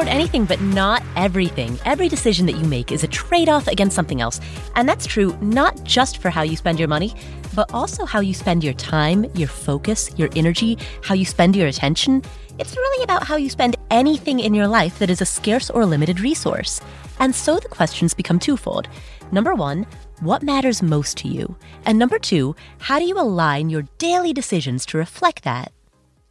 afford anything, but not everything. Every decision that you make is a trade off against something else. And that's true not just for how you spend your money, but also how you spend your time, your focus, your energy, how you spend your attention. It's really about how you spend anything in your life that is a scarce or limited resource. And so the questions become twofold. Number one, what matters most to you? And number two, how do you align your daily decisions to reflect that?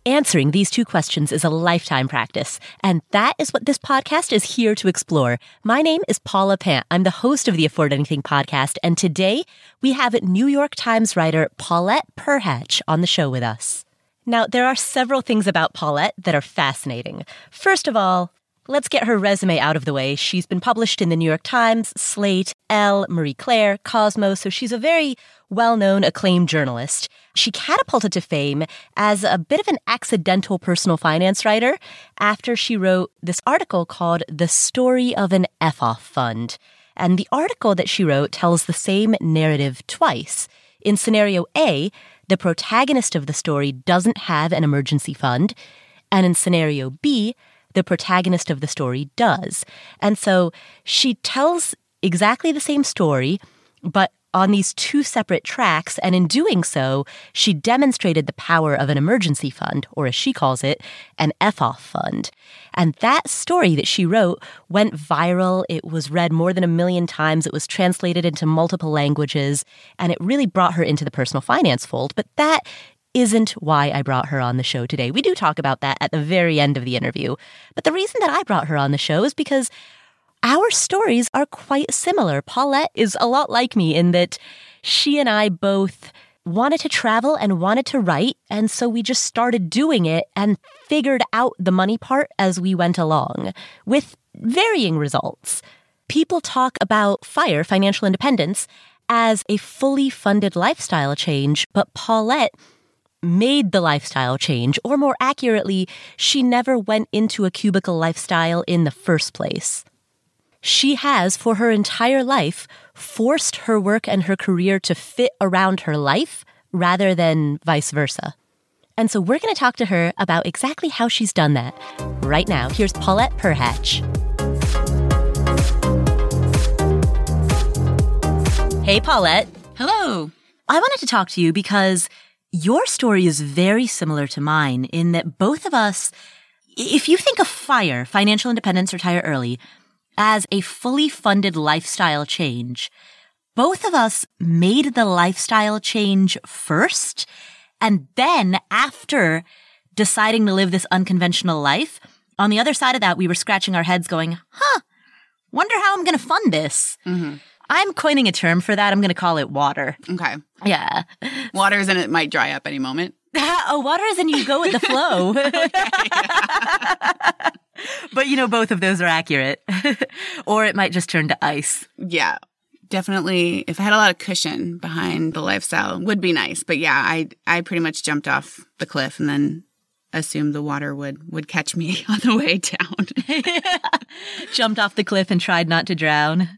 Answering these two questions is a lifetime practice, and that is what this podcast is here to explore. My name is Paula Pant. I'm the host of the Afford Anything podcast, and today we have New York Times writer Paulette Perhach on the show with us. Now, there are several things about Paulette that are fascinating. First of all, Let's get her resume out of the way. She's been published in the New York Times, Slate, Elle, Marie Claire, Cosmos, so she's a very well known, acclaimed journalist. She catapulted to fame as a bit of an accidental personal finance writer after she wrote this article called The Story of an F Off Fund. And the article that she wrote tells the same narrative twice. In scenario A, the protagonist of the story doesn't have an emergency fund. And in scenario B, the protagonist of the story does. And so she tells exactly the same story, but on these two separate tracks, and in doing so, she demonstrated the power of an emergency fund, or as she calls it, an F-off fund. And that story that she wrote went viral. It was read more than a million times. It was translated into multiple languages, and it really brought her into the personal finance fold. But that isn't why I brought her on the show today. We do talk about that at the very end of the interview. But the reason that I brought her on the show is because our stories are quite similar. Paulette is a lot like me in that she and I both wanted to travel and wanted to write. And so we just started doing it and figured out the money part as we went along with varying results. People talk about FIRE, financial independence, as a fully funded lifestyle change, but Paulette made the lifestyle change, or more accurately, she never went into a cubicle lifestyle in the first place. She has, for her entire life, forced her work and her career to fit around her life rather than vice versa. And so we're going to talk to her about exactly how she's done that. Right now, here's Paulette Perhach. Hey, Paulette. Hello. I wanted to talk to you because your story is very similar to mine in that both of us, if you think of FIRE, financial independence, retire early, as a fully funded lifestyle change, both of us made the lifestyle change first. And then after deciding to live this unconventional life, on the other side of that, we were scratching our heads going, huh, wonder how I'm going to fund this. Mm-hmm. I'm coining a term for that. I'm going to call it water. Okay. Yeah. Water's and it might dry up any moment. oh, water is and you go with the flow. but you know, both of those are accurate. or it might just turn to ice. Yeah. Definitely, if I had a lot of cushion behind the lifestyle, would be nice. But yeah, I I pretty much jumped off the cliff and then assumed the water would would catch me on the way down. Jumped off the cliff and tried not to drown.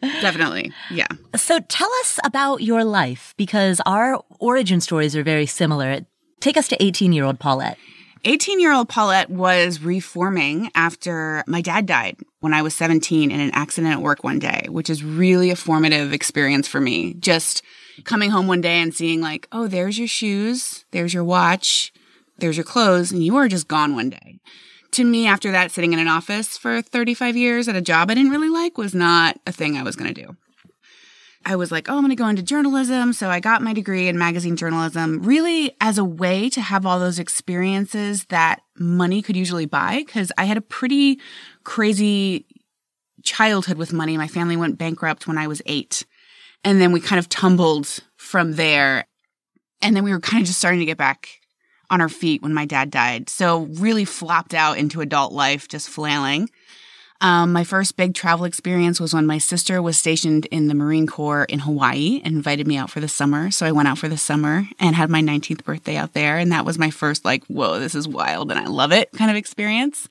Definitely. Yeah. So tell us about your life because our origin stories are very similar. Take us to 18 year old Paulette. 18 year old Paulette was reforming after my dad died when I was 17 in an accident at work one day, which is really a formative experience for me. Just coming home one day and seeing, like, oh, there's your shoes, there's your watch, there's your clothes, and you are just gone one day to me, after that, sitting in an office for 35 years at a job I didn't really like was not a thing I was going to do. I was like, oh, I'm going to go into journalism. So I got my degree in magazine journalism really as a way to have all those experiences that money could usually buy. Cause I had a pretty crazy childhood with money. My family went bankrupt when I was eight. And then we kind of tumbled from there. And then we were kind of just starting to get back on our feet when my dad died. So really flopped out into adult life, just flailing. Um, my first big travel experience was when my sister was stationed in the Marine Corps in Hawaii and invited me out for the summer. So I went out for the summer and had my 19th birthday out there. And that was my first, like, whoa, this is wild and I love it kind of experience.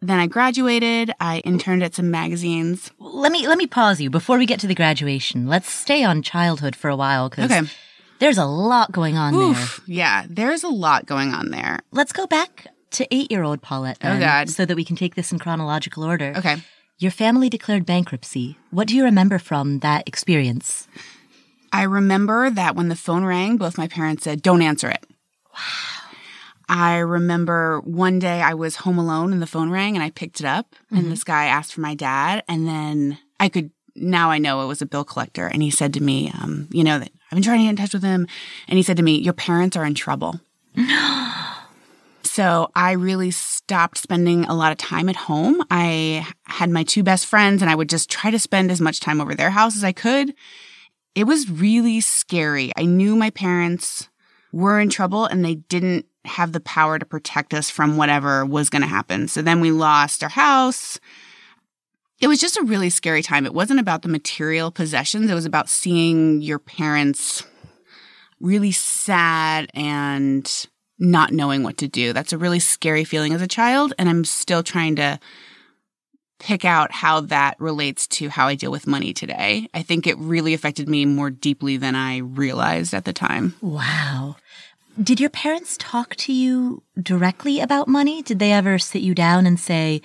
Then I graduated. I interned at some magazines. Let me let me pause you before we get to the graduation. Let's stay on childhood for a while because okay. There's a lot going on Oof, there. Yeah, there's a lot going on there. Let's go back to eight year old Paulette. Then, Oh, God. So that we can take this in chronological order. Okay. Your family declared bankruptcy. What do you remember from that experience? I remember that when the phone rang, both my parents said, don't answer it. Wow. I remember one day I was home alone and the phone rang and I picked it up and this guy asked for my dad. And then I could, now I know it was a bill collector. And he said to me, um, you know, that I've been trying to get in touch with him. And he said to me, your parents are in trouble. So I really stopped spending a lot of time at home. I had my two best friends and I would just try to spend as much time over their house as I could. It was really scary. I knew my parents were in trouble and they didn't have the power to protect us from whatever was going to happen. So then we lost our house. It was just a really scary time. It wasn't about the material possessions. It was about seeing your parents really sad and not knowing what to do. That's a really scary feeling as a child. And I'm still trying to pick out how that relates to how I deal with money today. I think it really affected me more deeply than I realized at the time. Wow. Did your parents talk to you directly about money? Did they ever sit you down and say,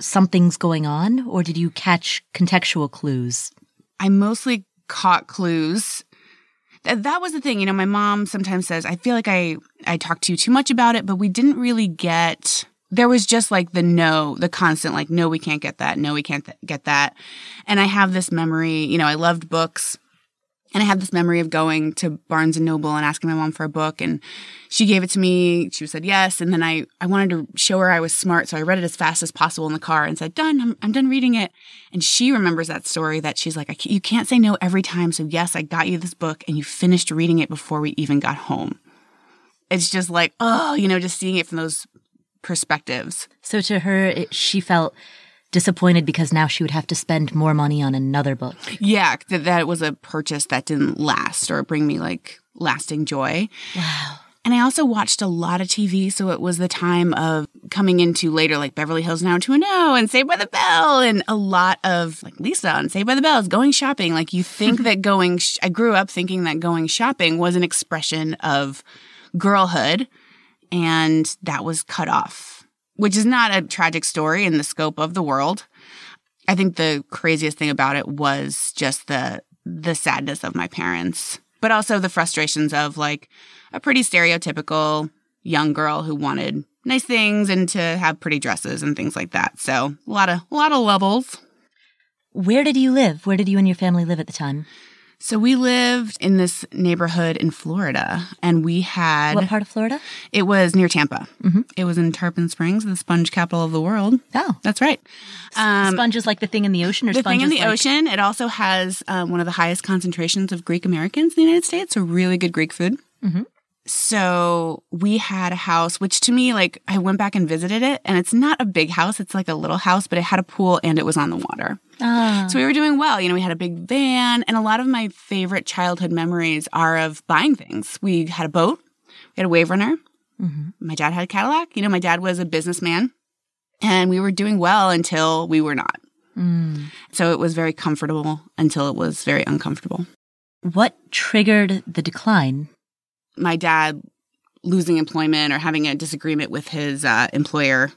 something's going on? Or did you catch contextual clues? I mostly caught clues. Th- That was the thing. You know, my mom sometimes says, I feel like I, I talked to you too much about it, but we didn't really get, there was just like the no, the constant, like, no, we can't get that. No, we can't th- get that. And I have this memory, you know, I loved books. And I had this memory of going to Barnes and Noble and asking my mom for a book and she gave it to me. She said yes. And then I, I wanted to show her I was smart. So I read it as fast as possible in the car and said, done. I'm, I'm done reading it. And she remembers that story that she's like, can't, you can't say no every time. So yes, I got you this book and you finished reading it before we even got home. It's just like, oh, you know, just seeing it from those perspectives. So to her, it, she felt disappointed because now she would have to spend more money on another book. Yeah. That, that was a purchase that didn't last or bring me like lasting joy. Wow. And I also watched a lot of TV. So it was the time of coming into later, like Beverly Hills 90210 and Saved by the Bell and a lot of like Lisa and Saved by the Bell is going shopping. Like you think that going, sh- I grew up thinking that going shopping was an expression of girlhood and that was cut off, which is not a tragic story in the scope of the world. I think the craziest thing about it was just the, the sadness of my parents, but also the frustrations of like, a pretty stereotypical young girl who wanted nice things and to have pretty dresses and things like that. So a lot of a lot of levels. Where did you live? Where did you and your family live at the time? So we lived in this neighborhood in Florida and we had What part of Florida? it was near Tampa. Mhm. It was in Tarpon Springs, the sponge capital of the world. Oh, That's right. Um, sponge is like the thing in the ocean, or the thing in the like- ocean, it also has um, one of the highest concentrations of Greek Americans in the United States, so really good Greek food. Mhm. So we had a house, which to me, like, I went back and visited it, and it's not a big house. It's like a little house, but it had a pool and it was on the water. Ah. So we were doing well. You know, we had a big van, and a lot of my favorite childhood memories are of buying things. We had a boat, we had a wave runner. Mhm. My dad had a Cadillac. You know, my dad was a businessman, and we were doing well until we were not. Mm. So it was very comfortable until it was very uncomfortable. What triggered the decline? My dad losing employment or having a disagreement with his uh, employer.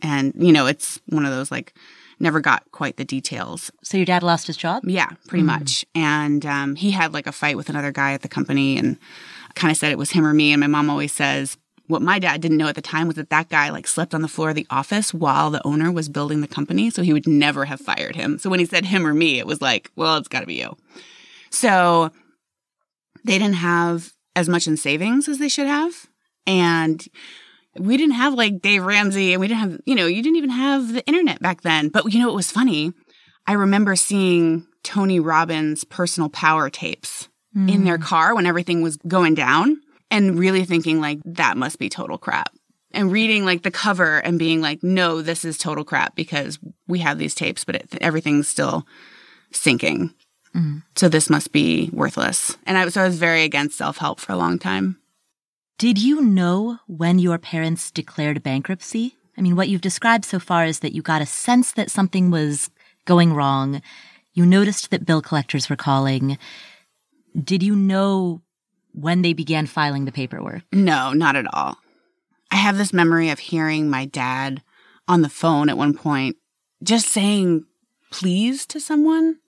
And, you know, it's one of those like, never got quite the details. So your dad lost his job? Yeah, pretty much. And um, he had like a fight with another guy at the company and kind of said it was him or me. And my mom always says, what my dad didn't know at the time was that that guy like slept on the floor of the office while the owner was building the company. So he would never have fired him. So when he said him or me, it was like, well, it's got to be you. So they didn't have as much in savings as they should have. And we didn't have like Dave Ramsey and we didn't have, you know, you didn't even have the internet back then. But you know, it was funny. I remember seeing Tony Robbins' personal power tapes in their mm. car when everything was going down and really thinking like that must be total crap. And reading like the cover and being like, no, this is total crap because we have these tapes, but it, everything's still sinking. So this must be worthless. And I so I was very against self help for a long time. Did you know when your parents declared bankruptcy? I mean, what you've described so far is that you got a sense that something was going wrong. You noticed that bill collectors were calling. Did you know when they began filing the paperwork? No, not at all. I have this memory of hearing my dad on the phone at one point just saying please to someone.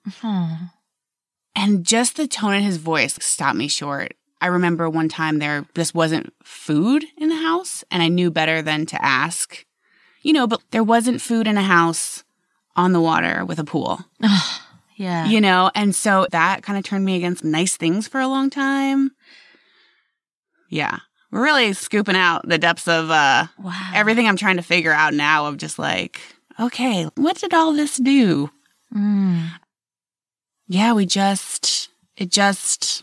And just the tone in his voice stopped me short. I remember one time there just wasn't food in the house and I knew better than to ask. You know, but there wasn't food in a house on the water with a pool. Yeah. You know, and so that kind of turned me against nice things for a long time. Yeah. We're really scooping out the depths of uh Wow. everything I'm trying to figure out now of just like, okay, what did all this do? Mm. Yeah, we just, it just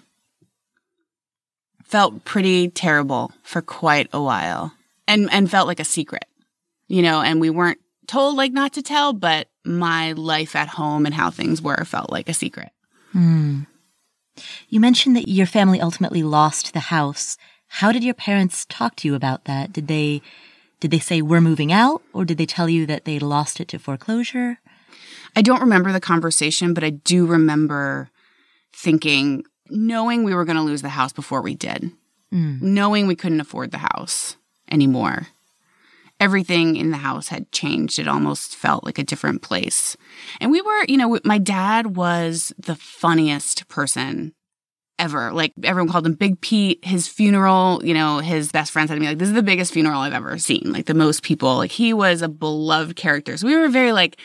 felt pretty terrible for quite a while and, and felt like a secret, you know, and we weren't told like not to tell, but my life at home and how things were felt like a secret. Mm. You mentioned that your family ultimately lost the house. How did your parents talk to you about that? Did they did they say we're moving out or did they tell you that they lost it to foreclosure? I don't remember the conversation, but I do remember thinking, knowing we were going to lose the house before we did, Mm. knowing we couldn't afford the house anymore. Everything in the house had changed. It almost felt like a different place. And we were, you know, my dad was the funniest person ever. Like everyone called him Big Pete. His funeral, you know, his best friend said to me, like, this is the biggest funeral I've ever seen. Like the most people, like he was a beloved character. So we were very like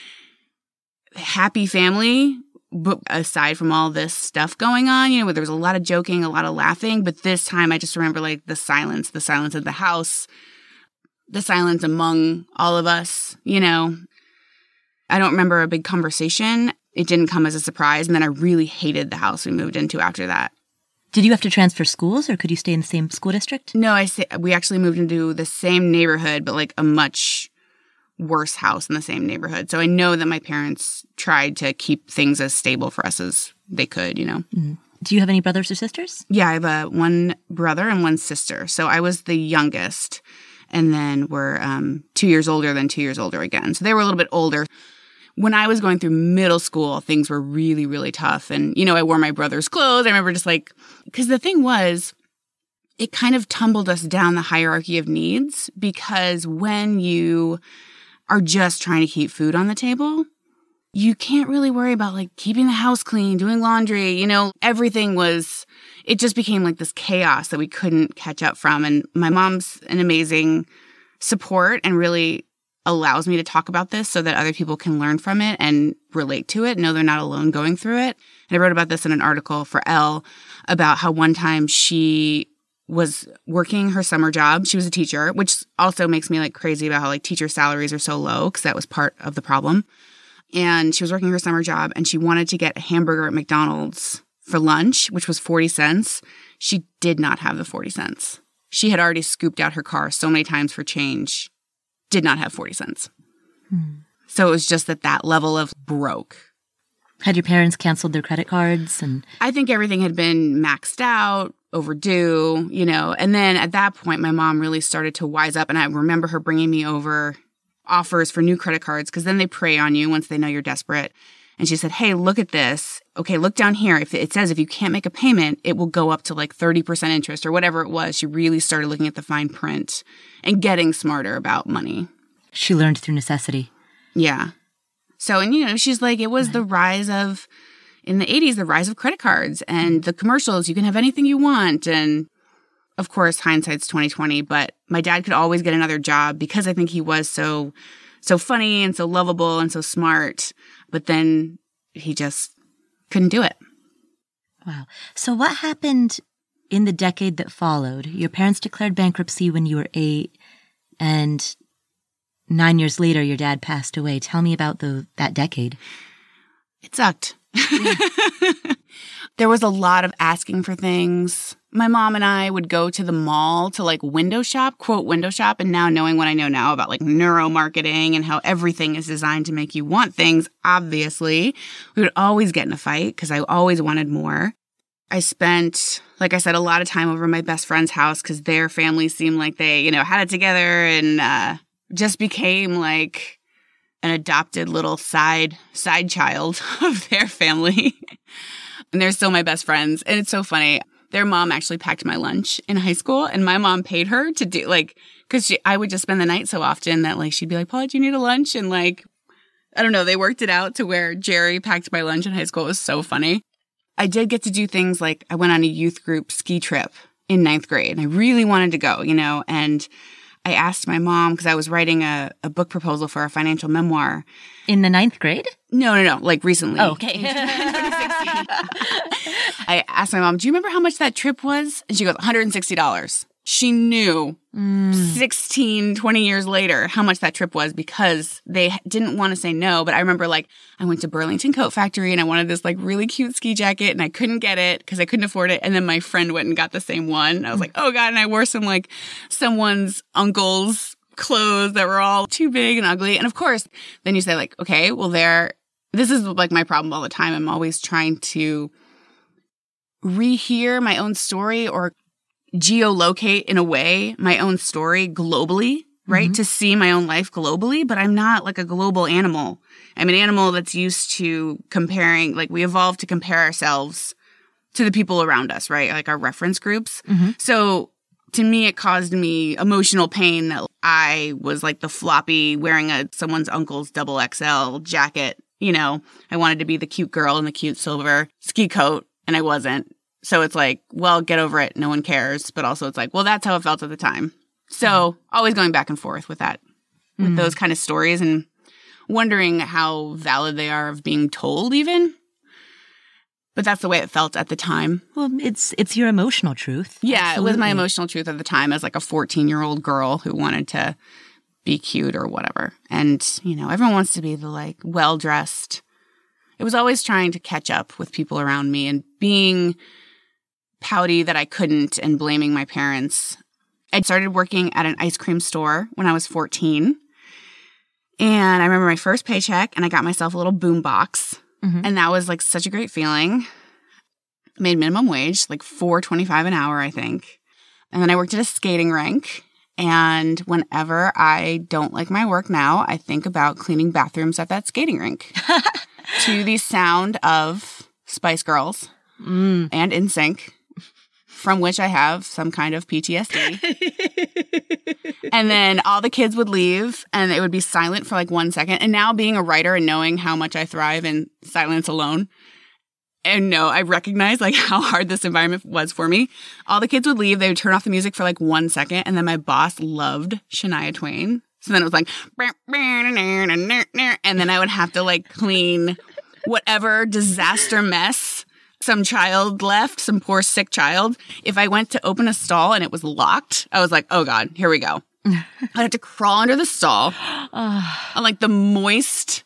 happy family. But aside from all this stuff going on, you know, there was a lot of joking, a lot of laughing. But this time I just remember like the silence, the silence of the house, the silence among all of us, you know. I don't remember a big conversation. It didn't come as a surprise. And then I really hated the house we moved into after that. Did you have to transfer schools or could you stay in the same school district? No, I say we actually moved into the same neighborhood, but like a much worse house in the same neighborhood. So I know that my parents tried to keep things as stable for us as they could, you know. Do you have any brothers or sisters? Yeah, I have a one brother and one sister. So I was the youngest, and then we're um, two years older than two years older again. So they were a little bit older. When I was going through middle school, things were really, really tough. And, you know, I wore my brother's clothes. I remember just like, because the thing was, it kind of tumbled us down the hierarchy of needs because when you are just trying to keep food on the table, you can't really worry about like keeping the house clean, doing laundry, you know, everything was, it just became like this chaos that we couldn't catch up from. And my mom's an amazing support and really allows me to talk about this so that other people can learn from it and relate to it, know they're not alone going through it. And I wrote about this in an article for Elle about how one time she was working her summer job. She was a teacher, which also makes me like crazy about how like teacher salaries are so low because that was part of the problem. And she was working her summer job and she wanted to get a hamburger at McDonald's for lunch, which was 40 cents. She did not have the 40 cents. She had already scooped out her car so many times for change, did not have 40 cents. Hmm. So it was just at that level of broke. Had your parents canceled their credit cards and I think everything had been maxed out, overdue, you know. And then at that point, my mom really started to wise up. And I remember her bringing me over offers for new credit cards because then they prey on you once they know you're desperate. And she said, Hey, look at this. Okay, look down here. If it says if you can't make a payment, it will go up to like 30% interest or whatever it was. She really started looking at the fine print and getting smarter about money. she learned through necessity? Yeah. So, and you know, she's like, it was the rise of, in the 80s, the rise of credit cards and the commercials. You can have anything you want. And of course, hindsight's 2020, but my dad could always get another job because I think he was so, so funny and so lovable and so smart. But then he just couldn't do it. Wow. So what happened in the decade that followed? Your parents declared bankruptcy when you were eight, and nine years later, your dad passed away. Tell me about the that decade. It sucked. there was a lot of asking for things. My mom and I would go to the mall to like window shop, quote window shop. And now knowing what I know now about like neuromarketing and how everything is designed to make you want things, obviously, we would always get in a fight because I always wanted more. I spent, like I said, a lot of time over my best friend's house because their family seemed like they, you know, had it together and uh, just became like an adopted little side side child of their family. and they're still my best friends. And it's so funny. Their mom actually packed my lunch in high school and my mom paid her to do like Cause I would just spend the night so often that like she'd be like, Paula, do you need a lunch? And like, I don't know, they worked it out to where Jerry packed my lunch in high school. It was so funny. I did get to do things like I went on a youth group ski trip in ninth grade and I really wanted to go, you know, and I asked my mom because I was writing a, a book proposal for a financial memoir. In the ninth grade? No, no, no, like recently. Oh, okay. I asked my mom, do you remember how much that trip was? And she goes, $160. She knew Mm. 16, 20 years later how much that trip was because they didn't want to say no. But I remember like I went to Burlington Coat Factory and I wanted this like really cute ski jacket and I couldn't get it because I couldn't afford it. And then my friend went and got the same one. I was like, oh God. And I wore some like someone's uncle's clothes that were all too big and ugly. And of course, then you say like, okay, well, there, this is like my problem all the time. I'm always trying to rehear my own story or geolocate in a way my own story globally, right? Mhm. To see my own life globally, but I'm not like a global animal. I'm an animal that's used to comparing, like we evolved to compare ourselves to the people around us, right? Like our reference groups. Mhm. So to me, it caused me emotional pain that I was like the floppy wearing a someone's uncle's double XL jacket. You know, I wanted to be the cute girl in the cute silver ski coat and I wasn't. So it's like, well, get over it. No one cares. But also it's like, well, that's how it felt at the time. So always going back and forth with that, with Mm. those kind of stories and wondering how valid they are of being told even. But that's the way it felt at the time. Well, it's it's your emotional truth. Yeah, it was my emotional truth at the time as like a 14 year old girl who wanted to be cute or whatever. And, you know, everyone wants to be the like well dressed. It was always trying to catch up with people around me and being pouty that I couldn't and blaming my parents. I started working at an ice cream store when I was 14. And I remember my first paycheck and I got myself a little boom box. Mhm. And that was like such a great feeling. Made minimum wage, like four twenty five an hour, I think. And then I worked at a skating rink. And whenever I don't like my work now, I think about cleaning bathrooms at that skating rink to the sound of Spice Girls Mm. and NSYNC, from which I have some kind of PTSD. and then all the kids would leave and it would be silent for like one second. And now being a writer and knowing how much I thrive in silence alone. And no, I recognize like how hard this environment was for me. All the kids would leave. They would turn off the music for like one second. And then my boss loved Shania Twain. So then it was like, and then I would have to like clean whatever disaster mess some child left, some poor sick child. If I went to open a stall and it was locked, I was like, oh God, here we go. I'd have to crawl under the stall on like the moist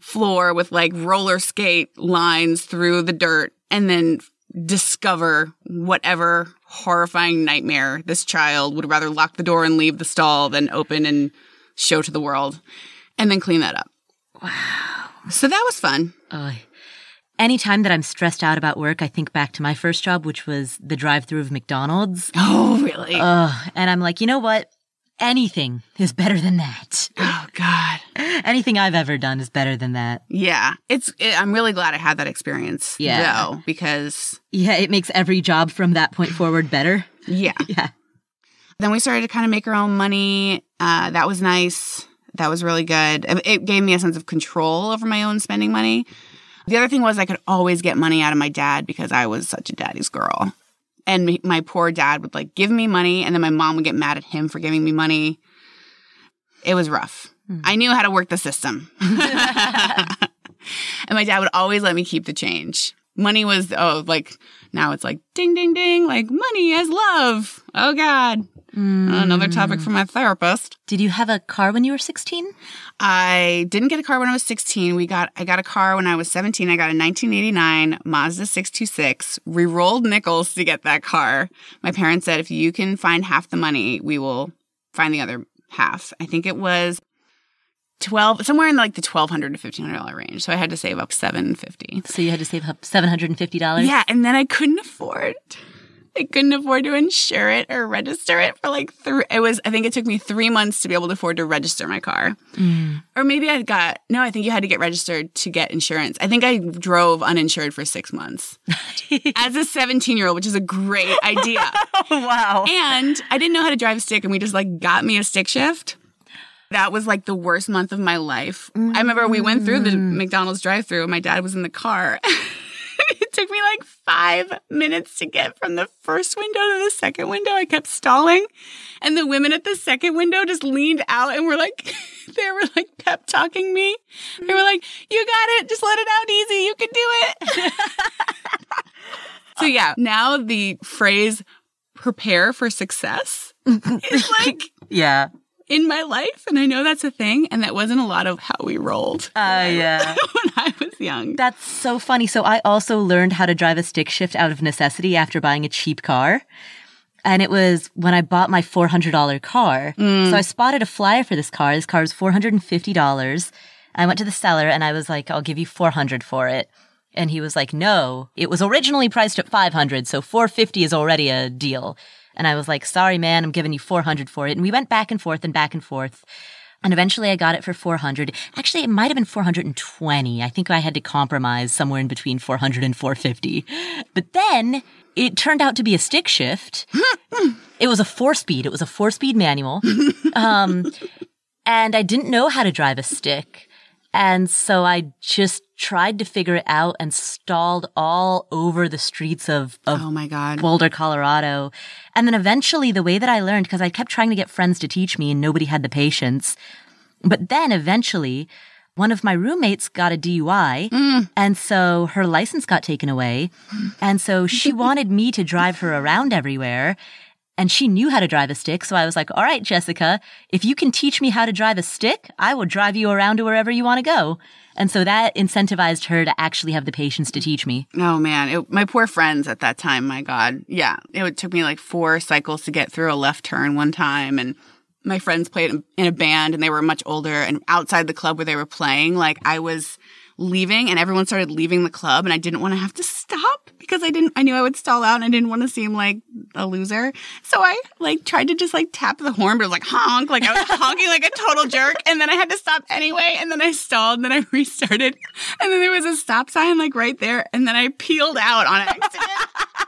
floor with like roller skate lines through the dirt and then discover whatever horrifying nightmare this child would rather lock the door and leave the stall than open and show to the world and then clean that up. Wow. So that was fun. Anytime that I'm stressed out about work, I think back to my first job, which was the drive-through of McDonald's. Oh, really? Ugh, and I'm like, you know what? Anything is better than that. oh, God. Anything I've ever done is better than that. Yeah. It's, it, I'm really glad I had that experience. Yeah. Though, because, Yeah, it makes every job from that point forward better. yeah. Yeah. Then we started to kind of make our own money. Uh, that was nice. That was really good. It gave me a sense of control over my own spending money. The other thing was I could always get money out of my dad because I was such a daddy's girl. And my poor dad would like give me money and then my mom would get mad at him for giving me money. It was rough. Hmm. I knew how to work the system. and my dad would always let me keep the change. Money was, oh, like now it's like ding, ding, ding, like money as love. Oh God. Another topic hmm. for my therapist. Did you have a car when you were 16? I didn't get a car when I was 16. We got I got a car when I was 17. I got a 1989 Mazda 626. Re-rolled nickels to get that car. My parents said if you can find half the money, we will find the other half. I think it was 12 somewhere in like the 1200 to $1500 range. So I had to save up 750. So you had to save up $750? Yeah, and then I couldn't afford I couldn't afford to insure it or register it for like three. It was, I think it took me three months to be able to afford to register my car. Mm. Or maybe I got, no, I think you had to get registered to get insurance. I think I drove uninsured for six months as a 17 year old, which is a great idea. wow. And I didn't know how to drive a stick and we just like got me a stick shift. That was like the worst month of my life. Mm. I remember we went through the mm. McDonald's drive through and my dad was in the car. it took me like five minutes to get from the first window to the second window. I kept stalling. And the women at the second window just leaned out and were like, they were like pep talking me. They were like, you got it. Just let it out easy. You can do it. so yeah, now the phrase prepare for success is like, yeah in my life. And I know that's a thing. And that wasn't a lot of how we rolled. Uh, yeah. when I was young. That's so funny. So I also learned how to drive a stick shift out of necessity after buying a cheap car. And it was when I bought my $400 car. Mm. So I spotted a flyer for this car. This car was $450. I went to the seller and I was like, I'll give you 400 for it. And he was like, no, it was originally priced at 500. So 450 is already a deal. And I was like, sorry, man, I'm giving you 400 for it. And we went back and forth and back and forth. And eventually I got it for 400. Actually, it might have been 420. I think I had to compromise somewhere in between 400 and 450. But then it turned out to be a stick shift. it was a four speed. It was a four speed manual. Um, and I didn't know how to drive a stick. And so I just tried to figure it out and stalled all over the streets of, of oh my God. Boulder, Colorado. And then eventually the way that I learned, because I kept trying to get friends to teach me and nobody had the patience. But then eventually one of my roommates got a DUI. Mm. And so her license got taken away. And so she wanted me to drive her around everywhere and she knew how to drive a stick. So I was like, all right, Jessica, if you can teach me how to drive a stick, I will drive you around to wherever you want to go. And so that incentivized her to actually have the patience to teach me. Oh man, it, my poor friends at that time, my God. Yeah. It took me like four cycles to get through a left turn one time. And my friends played in a band and they were much older and outside the club where they were playing, like I was leaving and everyone started leaving the club and I didn't want to have to stop because I didn't, I knew I would stall out and I didn't want to seem like a loser. So I like tried to just like tap the horn, but it was like honk, like I was honking like a total jerk. And then I had to stop anyway. And then I stalled and then I restarted. And then there was a stop sign like right there. And then I peeled out on accident.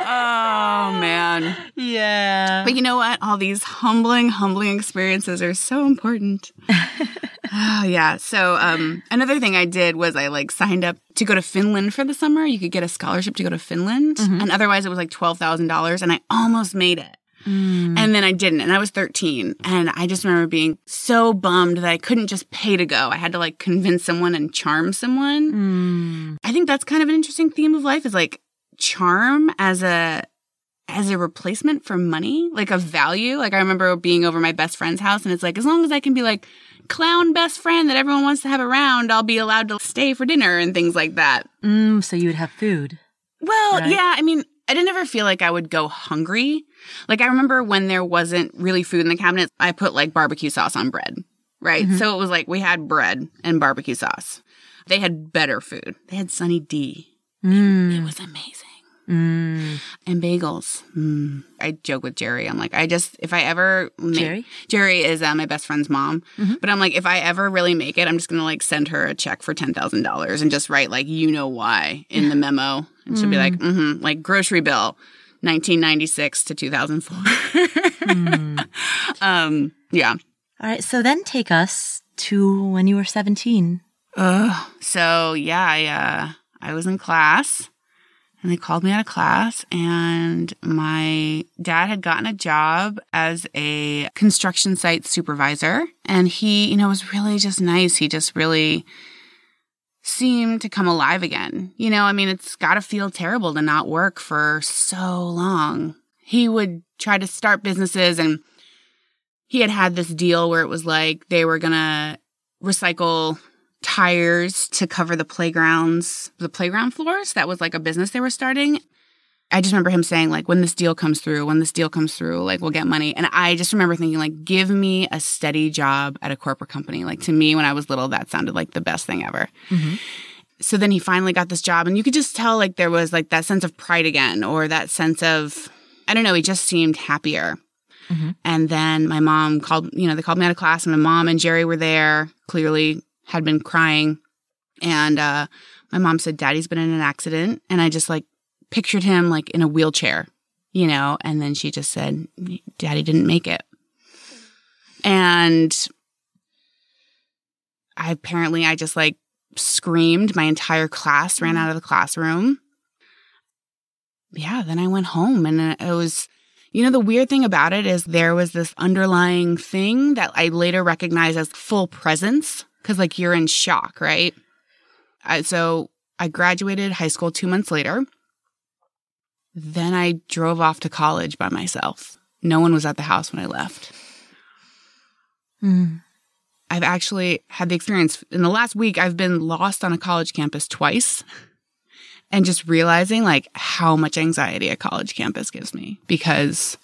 oh man. Yeah. But you know what? All these humbling, humbling experiences are so important. oh yeah. So um another thing I did was I like signed up to go to Finland for the summer. You could get a scholarship to go to Finland. Mm-hmm. And otherwise it was like twelve thousand dollars and I almost made it. Mm. And then I didn't, and I was 13. And I just remember being so bummed that I couldn't just pay to go. I had to like convince someone and charm someone. Mm. I think that's kind of an interesting theme of life is like charm as a as a replacement for money, like a value. Like I remember being over my best friend's house and it's like, as long as I can be like clown best friend that everyone wants to have around, I'll be allowed to stay for dinner and things like that. Mm, so you would have food. Well, right? yeah. I mean, I didn't ever feel like I would go hungry. Like I remember when there wasn't really food in the cabinet, I put like barbecue sauce on bread, right? Mm-hmm. So it was like we had bread and barbecue sauce. They had better food. They had Sunny D. Mm. It was amazing. Mm. And bagels. Mm. I joke with Jerry. I'm like, I just, if I ever. Make, Jerry? Jerry is uh, my best friend's mom. Mm-hmm. But I'm like, if I ever really make it, I'm just going to like send her a check for $10,000 and just write like, you know why in the memo. And she'll mm. be like, mm hmm, like grocery bill, 1996 to 2004. mm. um, yeah. All right. So then take us to when you were 17. Uh, so yeah, I, uh, I was in class and they called me out of class and my dad had gotten a job as a construction site supervisor and he you know was really just nice. He just really seemed to come alive again. You know i mean it's got to feel terrible to not work for so long. He would try to start businesses and he had had this deal where it was like they were going to recycle tires to cover the playgrounds, the playground floors. That was like a business they were starting. I just remember him saying, like, when this deal comes through, when this deal comes through, like, we'll get money. And I just remember thinking, like, give me a steady job at a corporate company. Like, to me, when I was little, that sounded like the best thing ever. Mm-hmm. so then he finally got this job and you could just tell like there was like that sense of pride again or that sense of I don't know, he just seemed happier. Mm-hmm. And then my mom called, you know, they called me out of class and my mom and Jerry were there, clearly had been crying. And uh, my mom said, Daddy's been in an accident. And I just like pictured him like in a wheelchair, you know, and then she just said, Daddy didn't make it. And I apparently, I just like screamed. My entire class ran out of the classroom. Yeah, then I went home and it was, you know, the weird thing about it is there was this underlying thing that I later recognized as full presence because, like, you're in shock, right? I, so I graduated high school two months later. Then I drove off to college by myself. No one was at the house when I left. Mm. I've actually had the experience in the last week, I've been lost on a college campus twice and just realizing like how much anxiety a college campus gives me because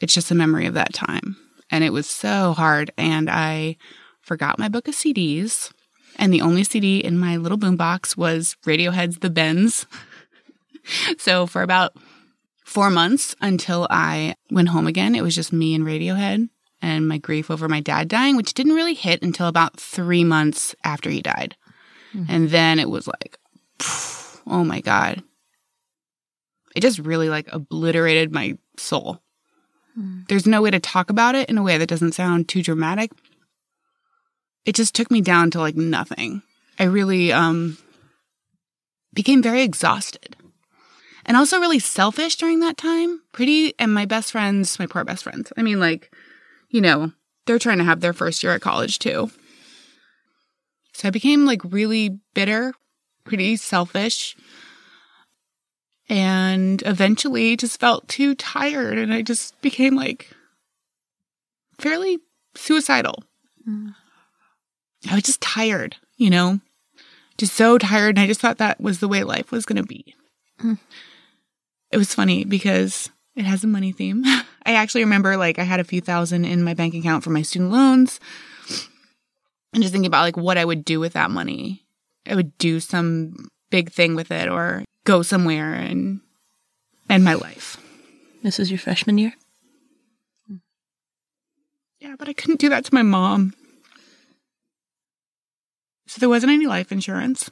it's just a memory of that time. And it was so hard. And I forgot my book of CDs. And the only CD in my little boombox was Radiohead's The Bends. so for about four months until I went home again, it was just me and Radiohead and my grief over my dad dying, which didn't really hit until about three months after he died. Mm-hmm. And then it was like, oh my God. It just really like obliterated my soul. Mm. There's no way to talk about it in a way that doesn't sound too dramatic. It just took me down to like nothing. I really um became very exhausted. And also really selfish during that time. Pretty and my best friends, my poor best friends. I mean like, you know, they're trying to have their first year at college too. So I became like really bitter, pretty selfish and eventually just felt too tired and I just became like fairly suicidal. Mm. I was just tired, you know, just so tired. And I just thought that was the way life was going to be. Mm. It was funny because it has a money theme. I actually remember like I had a few thousand in my bank account for my student loans and just thinking about like what I would do with that money. I would do some big thing with it or go somewhere and end my life. This is your freshman year? Yeah, but I couldn't do that to my mom. So there wasn't any life insurance.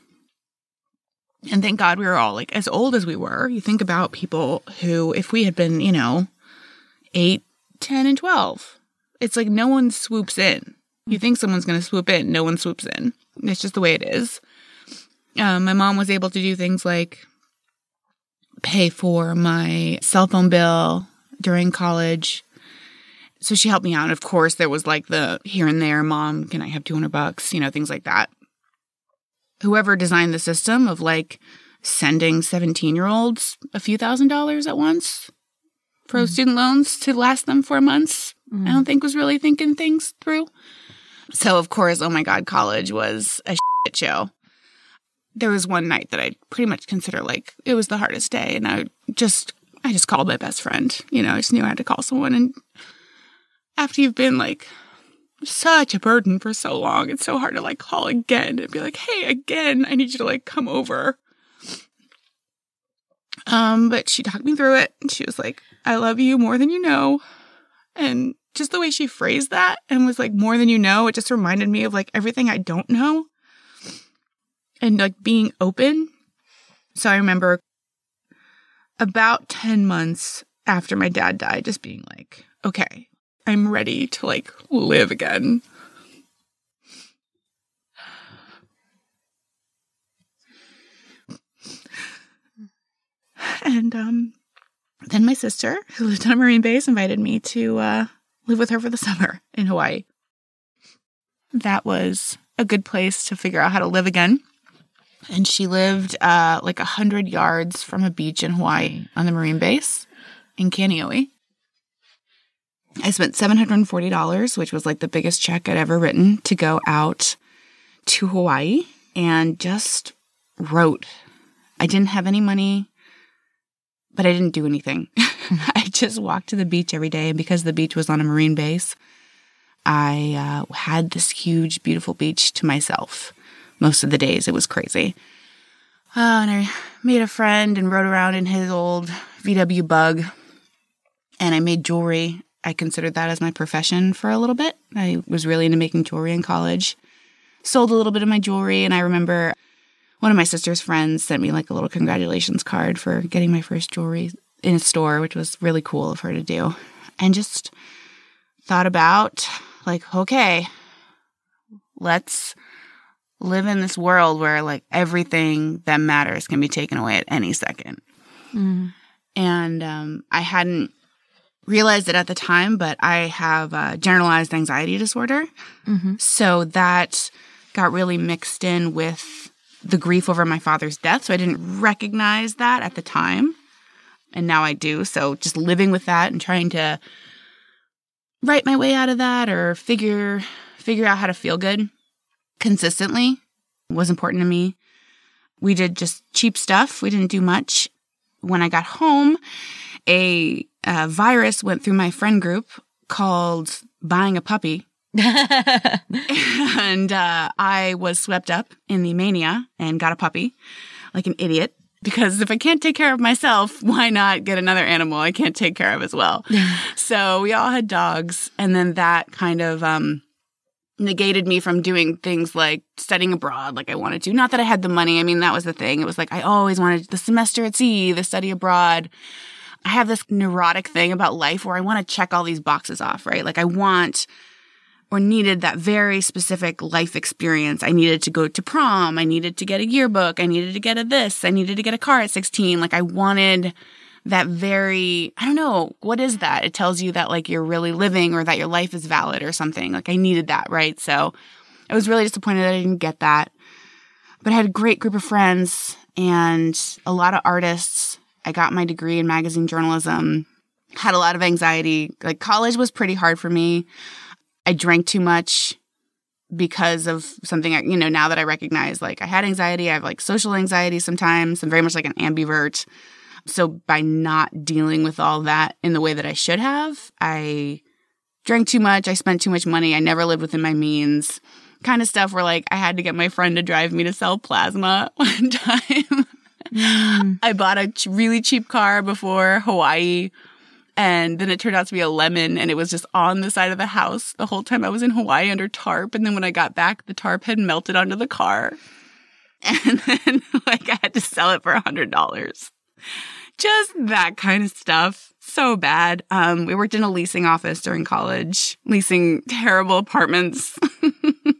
And thank God we were all like as old as we were. You think about people who, if we had been, you know, eight, 10, and 12, it's like no one swoops in. You think someone's going to swoop in, no one swoops in. It's just the way it is. Um, my mom was able to do things like pay for my cell phone bill during college. So she helped me out. And of course, there was like the here and there, mom, can I have 200 bucks? You know, things like that. Whoever designed the system of like sending 17 year olds a few thousand dollars at once for mm student loans to last them four months, mm I don't think was really thinking things through. So, of course, oh my God, college was a shit show there was one night that I pretty much consider like it was the hardest day, and I just I just called my best friend. You know, I just knew I had to call someone. And after you've been like such a burden for so long, it's so hard to like call again and be like, "Hey, again, I need you to like come over." Um, but she talked me through it, and she was like, "I love you more than you know," and just the way she phrased that and was like, "More than you know," it just reminded me of like everything I don't know and like being open. So I remember about 10 months after my dad died, just being like, okay, I'm ready to like live again. And um, then my sister, who lived on a Marine base, invited me to uh, live with her for the summer in Hawaii. That was a good place to figure out how to live again and she lived uh, like a hundred yards from a beach in Hawaii on the Marine base in Kaneohe. I spent seven hundred and forty dollars, which was like the biggest check I'd ever written, to go out to Hawaii and just wrote. I didn't have any money, but I didn't do anything. I just walked to the beach every day, and because the beach was on a Marine base, I uh, had this huge, beautiful beach to myself most of the days. It was crazy. Uh, and I made a friend and rode around in his old VW bug. And I made jewelry. I considered that as my profession for a little bit. I was really into making jewelry in college. Sold a little bit of my jewelry. And I remember one of my sister's friends sent me like a little congratulations card for getting my first jewelry in a store, which was really cool of her to do. And just thought about like, okay, let's live in this world where like everything that matters can be taken away at any second. Mm. And um, I hadn't realized it at the time, but I have a generalized anxiety disorder. Mm-hmm. So that got really mixed in with the grief over my father's death. So I didn't recognize that at the time. And now I do. So just living with that and trying to write my way out of that or figure figure out how to feel good consistently was important to me. We did just cheap stuff. We didn't do much. When I got home, a, a virus went through my friend group called buying a puppy. and uh, I was swept up in the mania and got a puppy like an idiot because if I can't take care of myself, why not get another animal I can't take care of as well? so we all had dogs. And then that kind of um, negated me from doing things like studying abroad like I wanted to. Not that I had the money. I mean, that was the thing. It was like I always wanted the semester at sea, the study abroad. I have this neurotic thing about life where I want to check all these boxes off, right? Like I want or needed that very specific life experience. I needed to go to prom. I needed to get a yearbook. I needed to get a this. I needed to get a car at 16. Like I wanted that very, I don't know, what is that? It tells you that like you're really living or that your life is valid or something. Like I needed that, right? So I was really disappointed that I didn't get that. But I had a great group of friends and a lot of artists. I got my degree in magazine journalism, had a lot of anxiety. Like college was pretty hard for me. I drank too much because of something, you know, now that I recognize like I had anxiety, I have like social anxiety sometimes. I'm very much like an ambivert. So by not dealing with all that in the way that I should have, I drank too much. I spent too much money. I never lived within my means. Kind of stuff where like I had to get my friend to drive me to sell plasma one time. Mm. I bought a really cheap car before Hawaii. And then it turned out to be a lemon and it was just on the side of the house the whole time I was in Hawaii under tarp. And then when I got back, the tarp had melted onto the car. And then like I had to sell it for a hundred dollars just that kind of stuff. So bad. Um, we worked in a leasing office during college, leasing terrible apartments. mm.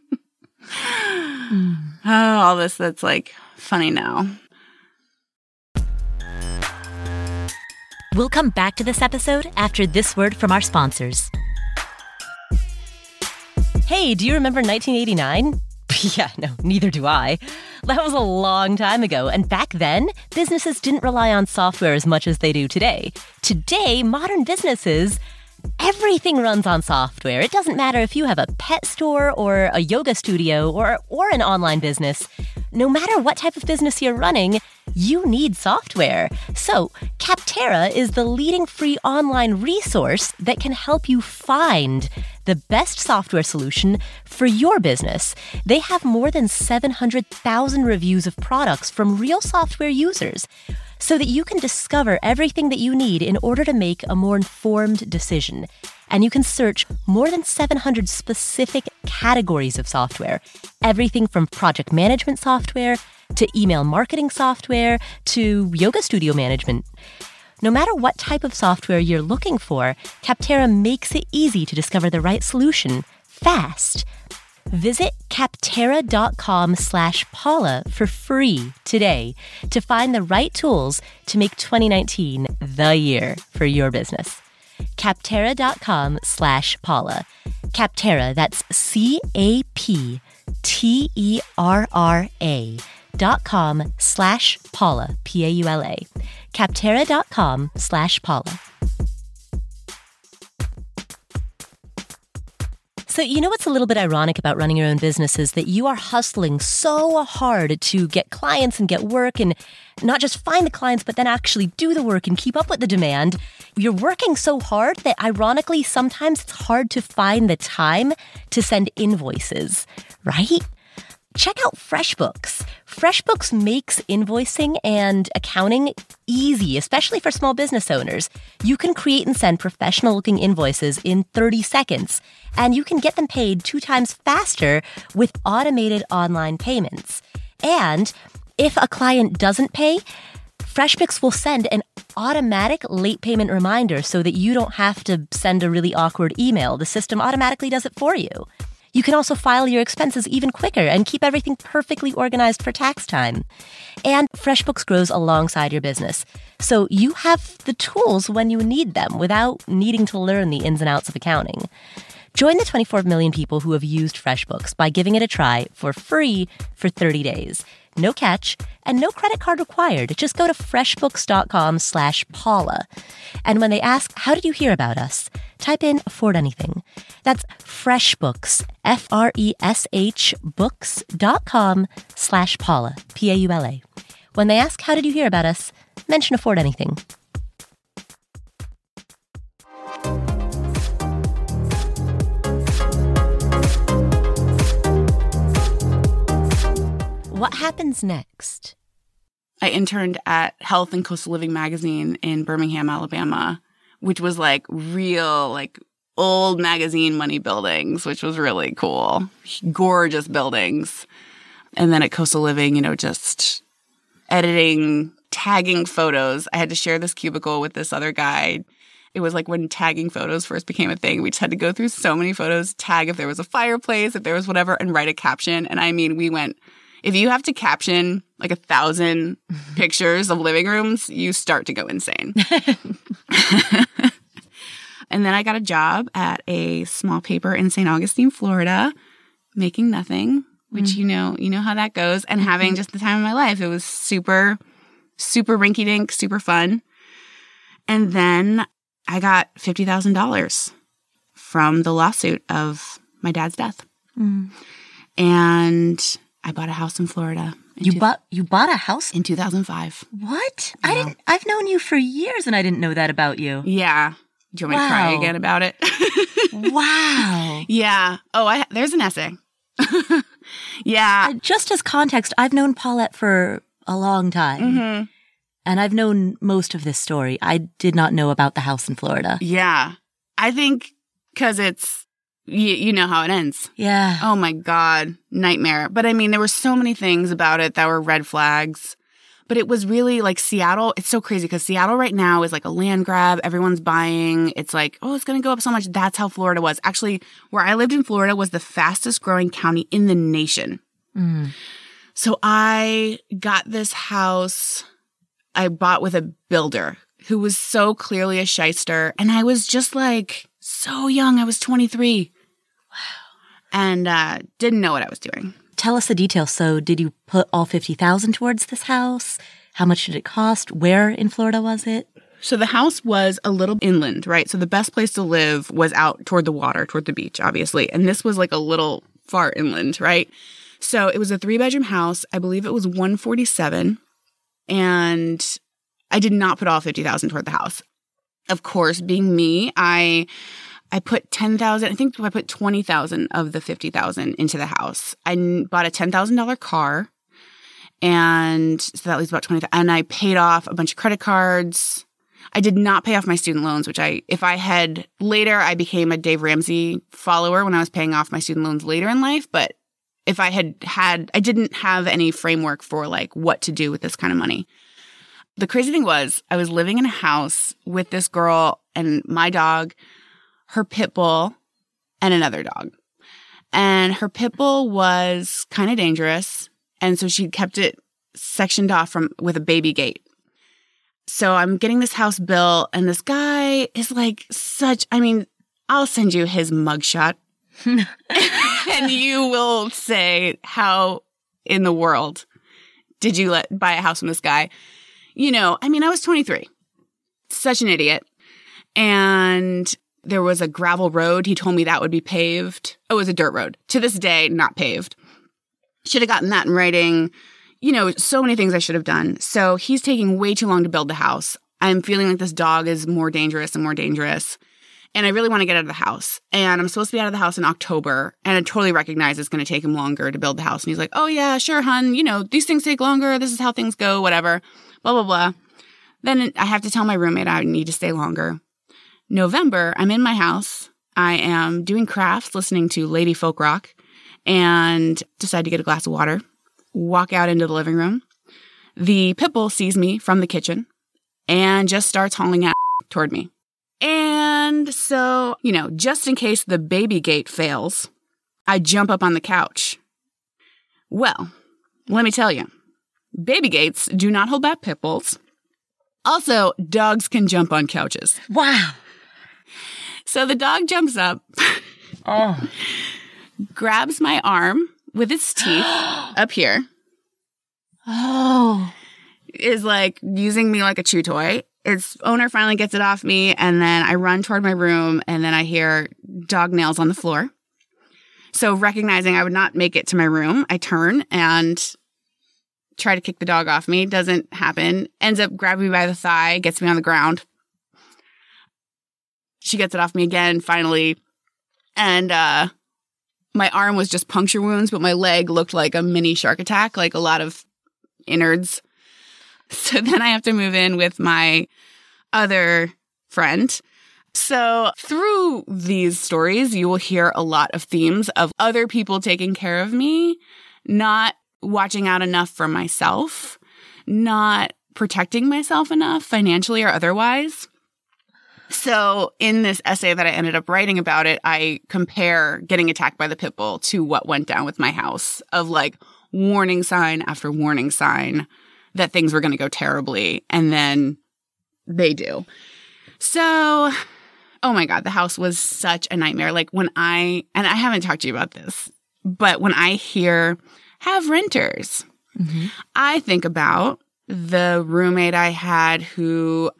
oh, all this that's like funny now. We'll come back to this episode after this word from our sponsors. Hey, do you remember 1989? Yeah, no, neither do I. That was a long time ago, and back then, businesses didn't rely on software as much as they do today. Today, modern businesses Everything runs on software. It doesn't matter if you have a pet store or a yoga studio or, or an online business. No matter what type of business you're running, you need software. So, Capterra is the leading free online resource that can help you find the best software solution for your business. They have more than 700,000 reviews of products from real software users so that you can discover everything that you need in order to make a more informed decision. And you can search more than 700 specific categories of software, everything from project management software to email marketing software to yoga studio management. No matter what type of software you're looking for, Capterra makes it easy to discover the right solution fast. Visit capterra.com slash Paula for free today to find the right tools to make 2019 the year for your business. Capterra.com slash Paula. Capterra, that's C A P T E R R A dot com slash Paula, P A U L A. Capterra.com slash Paula. So, you know what's a little bit ironic about running your own business is that you are hustling so hard to get clients and get work and not just find the clients, but then actually do the work and keep up with the demand. You're working so hard that ironically, sometimes it's hard to find the time to send invoices, right? Check out FreshBooks. FreshBooks makes invoicing and accounting easy, especially for small business owners. You can create and send professional looking invoices in 30 seconds, and you can get them paid two times faster with automated online payments. And if a client doesn't pay, FreshBooks will send an automatic late payment reminder so that you don't have to send a really awkward email. The system automatically does it for you. You can also file your expenses even quicker and keep everything perfectly organized for tax time. And FreshBooks grows alongside your business. So you have the tools when you need them without needing to learn the ins and outs of accounting. Join the 24 million people who have used FreshBooks by giving it a try for free for 30 days. No catch and no credit card required. Just go to freshbooks.com slash Paula. And when they ask, how did you hear about us? Type in afford anything. That's freshbooks, F-R-E-S-H books.com slash Paula, P-A-U-L-A. When they ask, how did you hear about us? Mention afford anything. What happens next? I interned at Health and Coastal Living magazine in Birmingham, Alabama, which was like real, like old magazine money buildings, which was really cool. Gorgeous buildings. And then at Coastal Living, you know, just editing, tagging photos. I had to share this cubicle with this other guy. It was like when tagging photos first became a thing. We just had to go through so many photos, tag if there was a fireplace, if there was whatever, and write a caption. And I mean, we went if you have to caption like a thousand pictures of living rooms, you start to go insane. and then I got a job at a small paper in St. Augustine, Florida, making nothing, which mm. you know, you know how that goes, and having mm-hmm. just the time of my life. It was super, super rinky dink, super fun. And then I got $50,000 from the lawsuit of my dad's death. Mm. And I bought a house in Florida. In you two- bought you bought a house in 2005. What? Yeah. I didn't I've known you for years and I didn't know that about you. Yeah. Do you want wow. me to cry again about it? wow. Yeah. Oh, I there's an essay. yeah. Uh, just as context, I've known Paulette for a long time. Mm-hmm. And I've known most of this story. I did not know about the house in Florida. Yeah. I think cuz it's you, you know how it ends. Yeah. Oh my God. Nightmare. But I mean, there were so many things about it that were red flags. But it was really like Seattle. It's so crazy because Seattle right now is like a land grab. Everyone's buying. It's like, oh, it's going to go up so much. That's how Florida was. Actually, where I lived in Florida was the fastest growing county in the nation. Mm. So I got this house I bought with a builder who was so clearly a shyster. And I was just like so young. I was 23 and uh, didn't know what I was doing. Tell us the details. So, did you put all fifty thousand towards this house? How much did it cost? Where in Florida was it? So the house was a little inland, right? So the best place to live was out toward the water, toward the beach, obviously. And this was like a little far inland, right? So it was a three bedroom house. I believe it was 147. And I did not put all 50,000 toward the house. Of course, being me, I I put 10,000, I think I put 20,000 of the 50,000 into the house. I bought a $10,000 car and so that leaves about 20 and I paid off a bunch of credit cards. I did not pay off my student loans, which I, if I had later, I became a Dave Ramsey follower when I was paying off my student loans later in life. But if I had had, I didn't have any framework for like what to do with this kind of money. The crazy thing was I was living in a house with this girl and my dog her pit bull, and another dog. And her pit bull was kind of dangerous. And so she kept it sectioned off from with a baby gate. So I'm getting this house built, and this guy is like such, I mean, I'll send you his mugshot. and you will say, How in the world did you let buy a house from this guy? You know, I mean, I was 23. Such an idiot. And there was a gravel road. He told me that would be paved. Oh, it was a dirt road. To this day, not paved. Should have gotten that in writing. You know, so many things I should have done. So he's taking way too long to build the house. I'm feeling like this dog is more dangerous and more dangerous. and I really want to get out of the house. And I'm supposed to be out of the house in October. And I totally recognize it's going to take him longer to build the house. And he's like, oh, yeah, sure, hun. You know, these things take longer. This is how things go, whatever, blah, blah, blah. Then I have to tell my roommate I need to stay longer. November, I'm in my house. I am doing crafts, listening to Lady Folk Rock, and decide to get a glass of water, walk out into the living room. The pit bull sees me from the kitchen and just starts hauling ass toward me. And so, you know, just in case the baby gate fails, I jump up on the couch. Well, let me tell you, baby gates do not hold back pit bulls. Also, dogs can jump on couches. Wow. So the dog jumps up, Oh. grabs my arm with its teeth up here, Oh. is like using me like a chew toy. Its owner finally gets it off me, and then I run toward my room, and then I hear dog nails on the floor. So, recognizing I would not make it to my room, I turn and try to kick the dog off me. Doesn't happen. Ends up grabbing me by the thigh, gets me on the ground. She gets it off me again, finally. And uh, my arm was just puncture wounds, but my leg looked like a mini shark attack, like a lot of innards. So then I have to move in with my other friend. So through these stories, you will hear a lot of themes of other people taking care of me, not watching out enough for myself, not protecting myself enough financially or otherwise. So in this essay that I ended up writing about it, I compare getting attacked by the pit bull to what went down with my house of like warning sign after warning sign that things were going to go terribly. And then they do. So, oh my God, the house was such a nightmare. Like when I, and I haven't talked to you about this, but when I hear have renters, mm-hmm. I think about the roommate I had who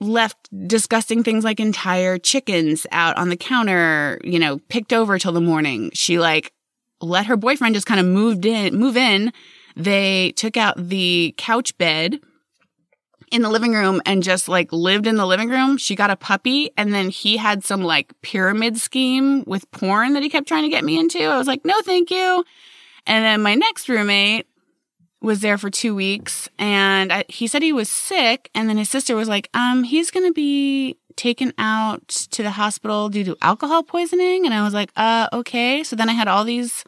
left disgusting things like entire chickens out on the counter, you know, picked over till the morning. She like let her boyfriend just kind of moved in, move in. They took out the couch bed in the living room and just like lived in the living room. She got a puppy and then he had some like pyramid scheme with porn that he kept trying to get me into. I was like, no, thank you. And then my next roommate was there for two weeks and I, he said he was sick. And then his sister was like, um, he's going to be taken out to the hospital due to alcohol poisoning. And I was like, uh, okay. So then I had all these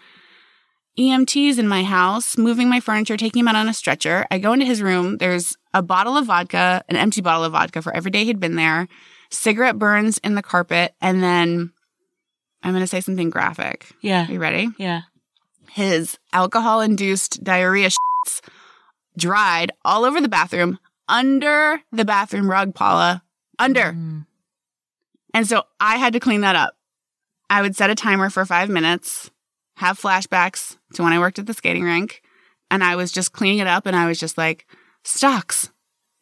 EMTs in my house, moving my furniture, taking him out on a stretcher. I go into his room. There's a bottle of vodka, an empty bottle of vodka for every day he'd been there, cigarette burns in the carpet. And then I'm going to say something graphic. Yeah. Are you ready? Yeah. his alcohol induced diarrhea dried all over the bathroom, under the bathroom rug, Paula, under. Mm. And so I had to clean that up. I would set a timer for five minutes, have flashbacks to when I worked at the skating rink, and I was just cleaning it up and I was just like, stocks.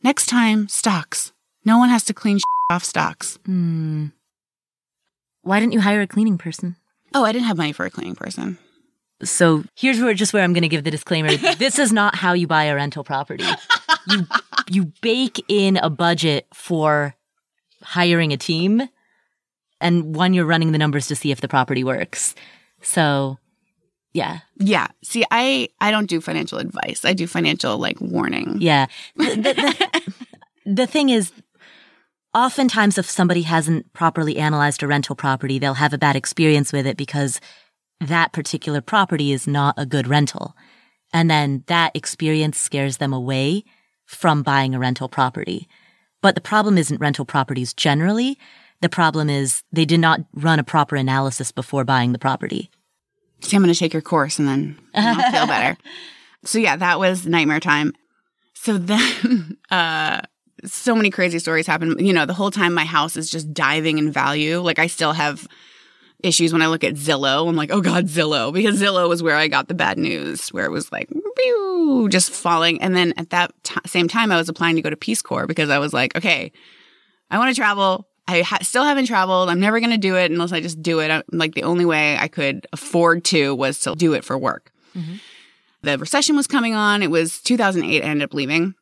Next time, stocks. No one has to clean off stocks. Hmm. Why didn't you hire a cleaning person? Oh, I didn't have money for a cleaning person. So here's where just where I'm going to give the disclaimer. this is not how you buy a rental property. You you bake in a budget for hiring a team, and one you're running the numbers to see if the property works. So, yeah, Yeah. See, I I don't do financial advice. I do financial like warning. yeah. The, the, the, the thing is, oftentimes if somebody hasn't properly analyzed a rental property, they'll have a bad experience with it because that particular property is not a good rental. And then that experience scares them away from buying a rental property. But the problem isn't rental properties generally. The problem is they did not run a proper analysis before buying the property. See, I'm going to take your course and then I'll feel better. So yeah, that was nightmare time. So then, uh, so many crazy stories happen. You know, the whole time my house is just diving in value. Like I still have issues when I look at Zillow. I'm like, oh God, Zillow, because Zillow was where I got the bad news, where it was like, pew, just falling. And then at that t- same time, I was applying to go to Peace Corps because I was like, okay, I want to travel. I ha- still haven't traveled. I'm never going to do it unless I just do it. I'm, like the only way I could afford to was to do it for work. Mm-hmm. The recession was coming on. It was 2008. I ended up leaving.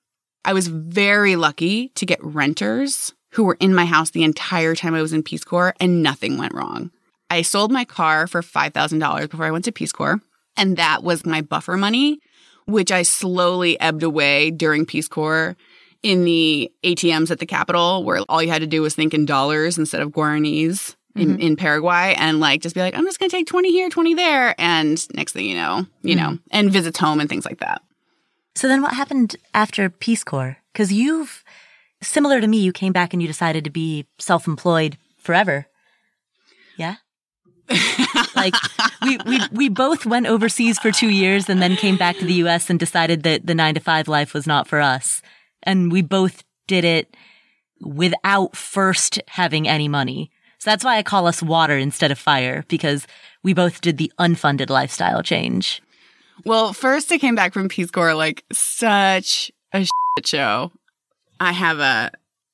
I was very lucky to get renters who were in my house the entire time I was in Peace Corps and nothing went wrong. I sold my car for $5,000 before I went to Peace Corps. And that was my buffer money, which I slowly ebbed away during Peace Corps in the ATMs at the capital, where all you had to do was think in dollars instead of guaranis in, mm-hmm. in Paraguay and like just be like, I'm just going to take 20 here, 20 there. And next thing you know, you mm-hmm. know, and visits home and things like that. So then what happened after Peace Corps? Because you've, similar to me, you came back and you decided to be self employed forever. Like we, we we both went overseas for two years and then came back to the US and decided that the nine to five life was not for us. And we both did it without first having any money. So that's why I call us water instead of fire, because we both did the unfunded lifestyle change. Well, first I came back from Peace Corps like such a shit show. I have a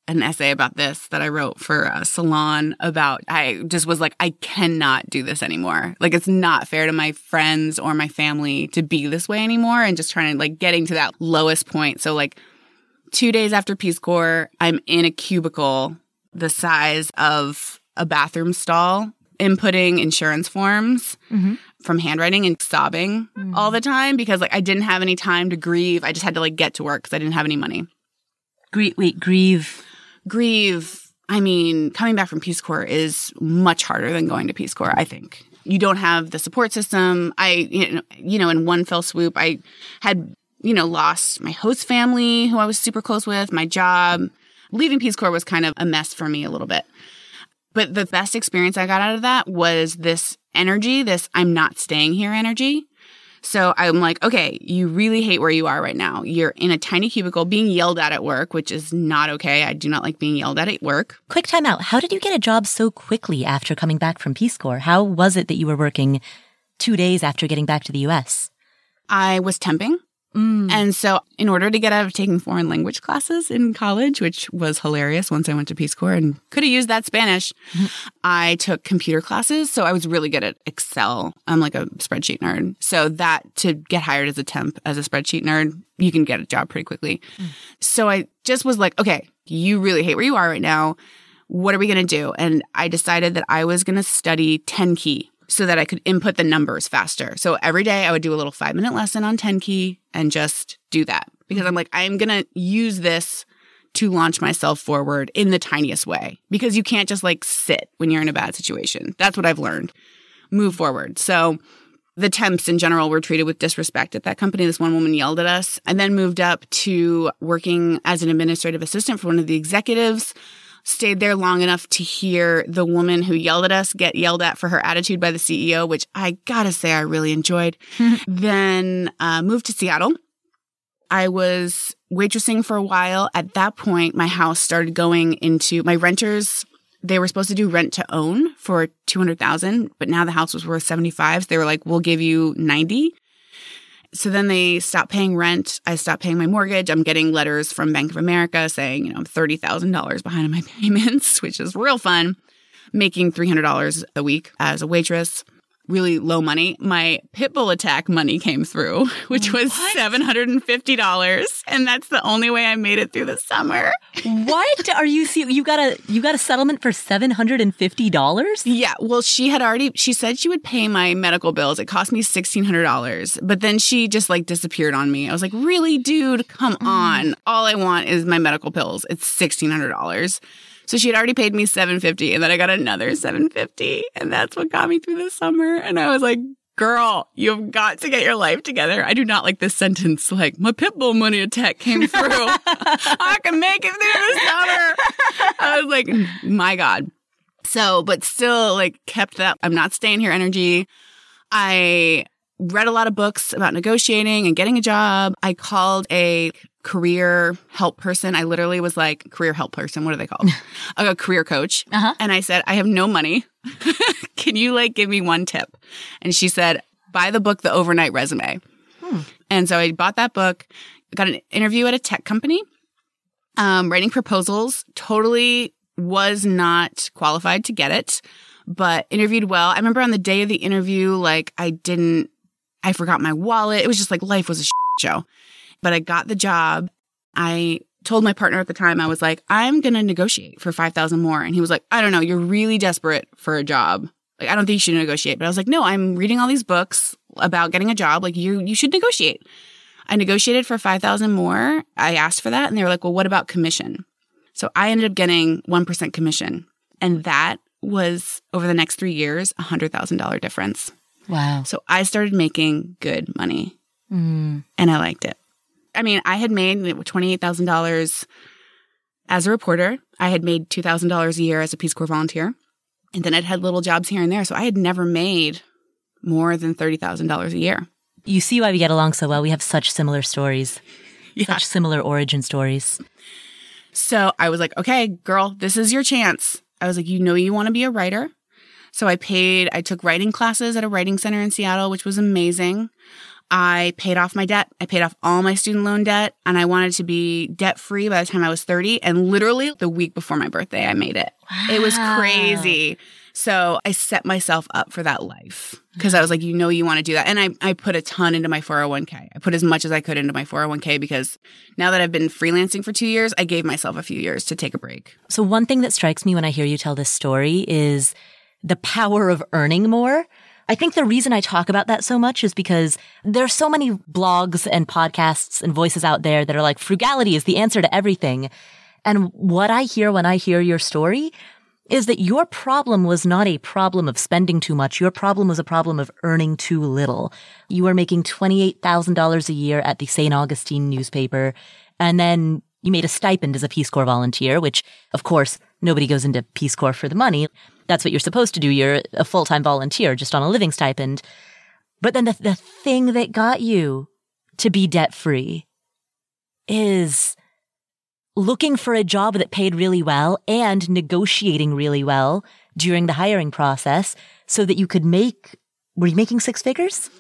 an essay about this that I wrote for a salon about I just was like I cannot do this anymore. Like it's not fair to my friends or my family to be this way anymore and just trying to like getting to that lowest point. So like 2 days after Peace Corps, I'm in a cubicle the size of a bathroom stall inputting insurance forms mm-hmm. from handwriting and sobbing mm-hmm. all the time because like I didn't have any time to grieve. I just had to like get to work because I didn't have any money. Grieve, wait, grieve grieve, I mean, coming back from Peace Corps is much harder than going to Peace Corps, I think. You don't have the support system. I, you know, in one fell swoop, I had, you know, lost my host family who I was super close with, my job. Leaving Peace Corps was kind of a mess for me a little bit. But the best experience I got out of that was this energy, this I'm not staying here energy. So I'm like, okay, you really hate where you are right now. You're in a tiny cubicle being yelled at at work, which is not okay. I do not like being yelled at at work. Quick time out. How did you get a job so quickly after coming back from Peace Corps? How was it that you were working two days after getting back to the US? I was temping. Mm. And so, in order to get out of taking foreign language classes in college, which was hilarious once I went to Peace Corps and could have used that Spanish, mm-hmm. I took computer classes. So, I was really good at Excel. I'm like a spreadsheet nerd. So, that to get hired as a temp, as a spreadsheet nerd, you can get a job pretty quickly. Mm. So, I just was like, okay, you really hate where you are right now. What are we going to do? And I decided that I was going to study 10 key so that I could input the numbers faster. So every day I would do a little five minute lesson on 10 key and just do that because I'm mm-hmm. like, I'm going to use this to launch myself forward in the tiniest way because you can't just like sit when you're in a bad situation. That's what I've learned. Move forward. So the temps in general were treated with disrespect at that company. This one woman yelled at us and then moved up to working as an administrative assistant for one of the executives stayed there long enough to hear the woman who yelled at us get yelled at for her attitude by the CEO, which I gotta say I really enjoyed. then uh, moved to Seattle. I was waitressing for a while. At that point, my house started going into my renters. They were supposed to do rent to own for 200,000, but now the house was worth 75. So they were like, we'll give you 90. So then they stopped paying rent. I stopped paying my mortgage. I'm getting letters from Bank of America saying, you know, I'm $30,000 behind on my payments, which is real fun. Making $300 a week as a waitress really low money, my Pitbull attack money came through, which was $750. And that's the only way I made it through the summer. what are you see you got a you got a settlement for $750? Yeah, well she had already she said she would pay my medical bills. It cost me $1600, but then she just like disappeared on me. I was like, "Really, dude? Come mm. on. All I want is my medical pills. It's $1600." So she had already paid me 750 and then I got another 750 and that's what got me through the summer. And I was like, girl, you've got to get your life together. I do not like this sentence. Like my pitbull money attack came through. I can make it through the summer. I was like, my God. So, but still like kept that I'm not staying here energy. I read a lot of books about negotiating and getting a job. I called a career help person. I literally was like, career help person. What are they called? a career coach. Uh-huh. And I said, I have no money. Can you like give me one tip? And she said, buy the book, The Overnight Resume. Hmm. And so I bought that book, got an interview at a tech company, um, writing proposals, totally was not qualified to get it, but interviewed well. I remember on the day of the interview, like I didn't, I forgot my wallet. It was just like life was a show but I got the job. I told my partner at the time, I was like, I'm going to negotiate for 5,000 more. And he was like, I don't know. You're really desperate for a job. Like, I don't think you should negotiate. But I was like, no, I'm reading all these books about getting a job. Like, you, you should negotiate. I negotiated for 5,000 more. I asked for that and they were like, well, what about commission? So I ended up getting 1% commission. And that was over the next three years, a $100,000 difference. Wow. So I started making good money Mm. and I liked it. I mean, I had made $28,000 as a reporter. I had made $2,000 a year as a Peace Corps volunteer. And then I'd had little jobs here and there. So I had never made more than $30,000 a year. You see why we get along so well. We have such similar stories, Yeah. such similar origin stories. So I was like, okay, girl, this is your chance. I was like, you know, you want to be a writer. So I paid, I took writing classes at a writing center in Seattle, which was amazing. I paid off my debt. I paid off all my student loan debt and I wanted to be debt free by the time I was 30. And literally the week before my birthday, I made it. It was crazy. So I set myself up for that life because I was like, you know, you want to do that. And I, I put a ton into my 401k. I put as much as I could into my 401k because now that I've been freelancing for two years, I gave myself a few years to take a break. So one thing that strikes me when I hear you tell this story is the power of earning more. I think the reason I talk about that so much is because there's so many blogs and podcasts and voices out there that are like frugality is the answer to everything. And what I hear when I hear your story is that your problem was not a problem of spending too much. Your problem was a problem of earning too little. You were making $28,000 a year at the St. Augustine newspaper. And then you made a stipend as a Peace Corps volunteer, which of course nobody goes into Peace Corps for the money. That's what you're supposed to do. You're a full-time volunteer just on a living stipend. But then the, the thing that got you to be debt free is looking for a job that paid really well and negotiating really well during the hiring process so that you could make, were you making six figures?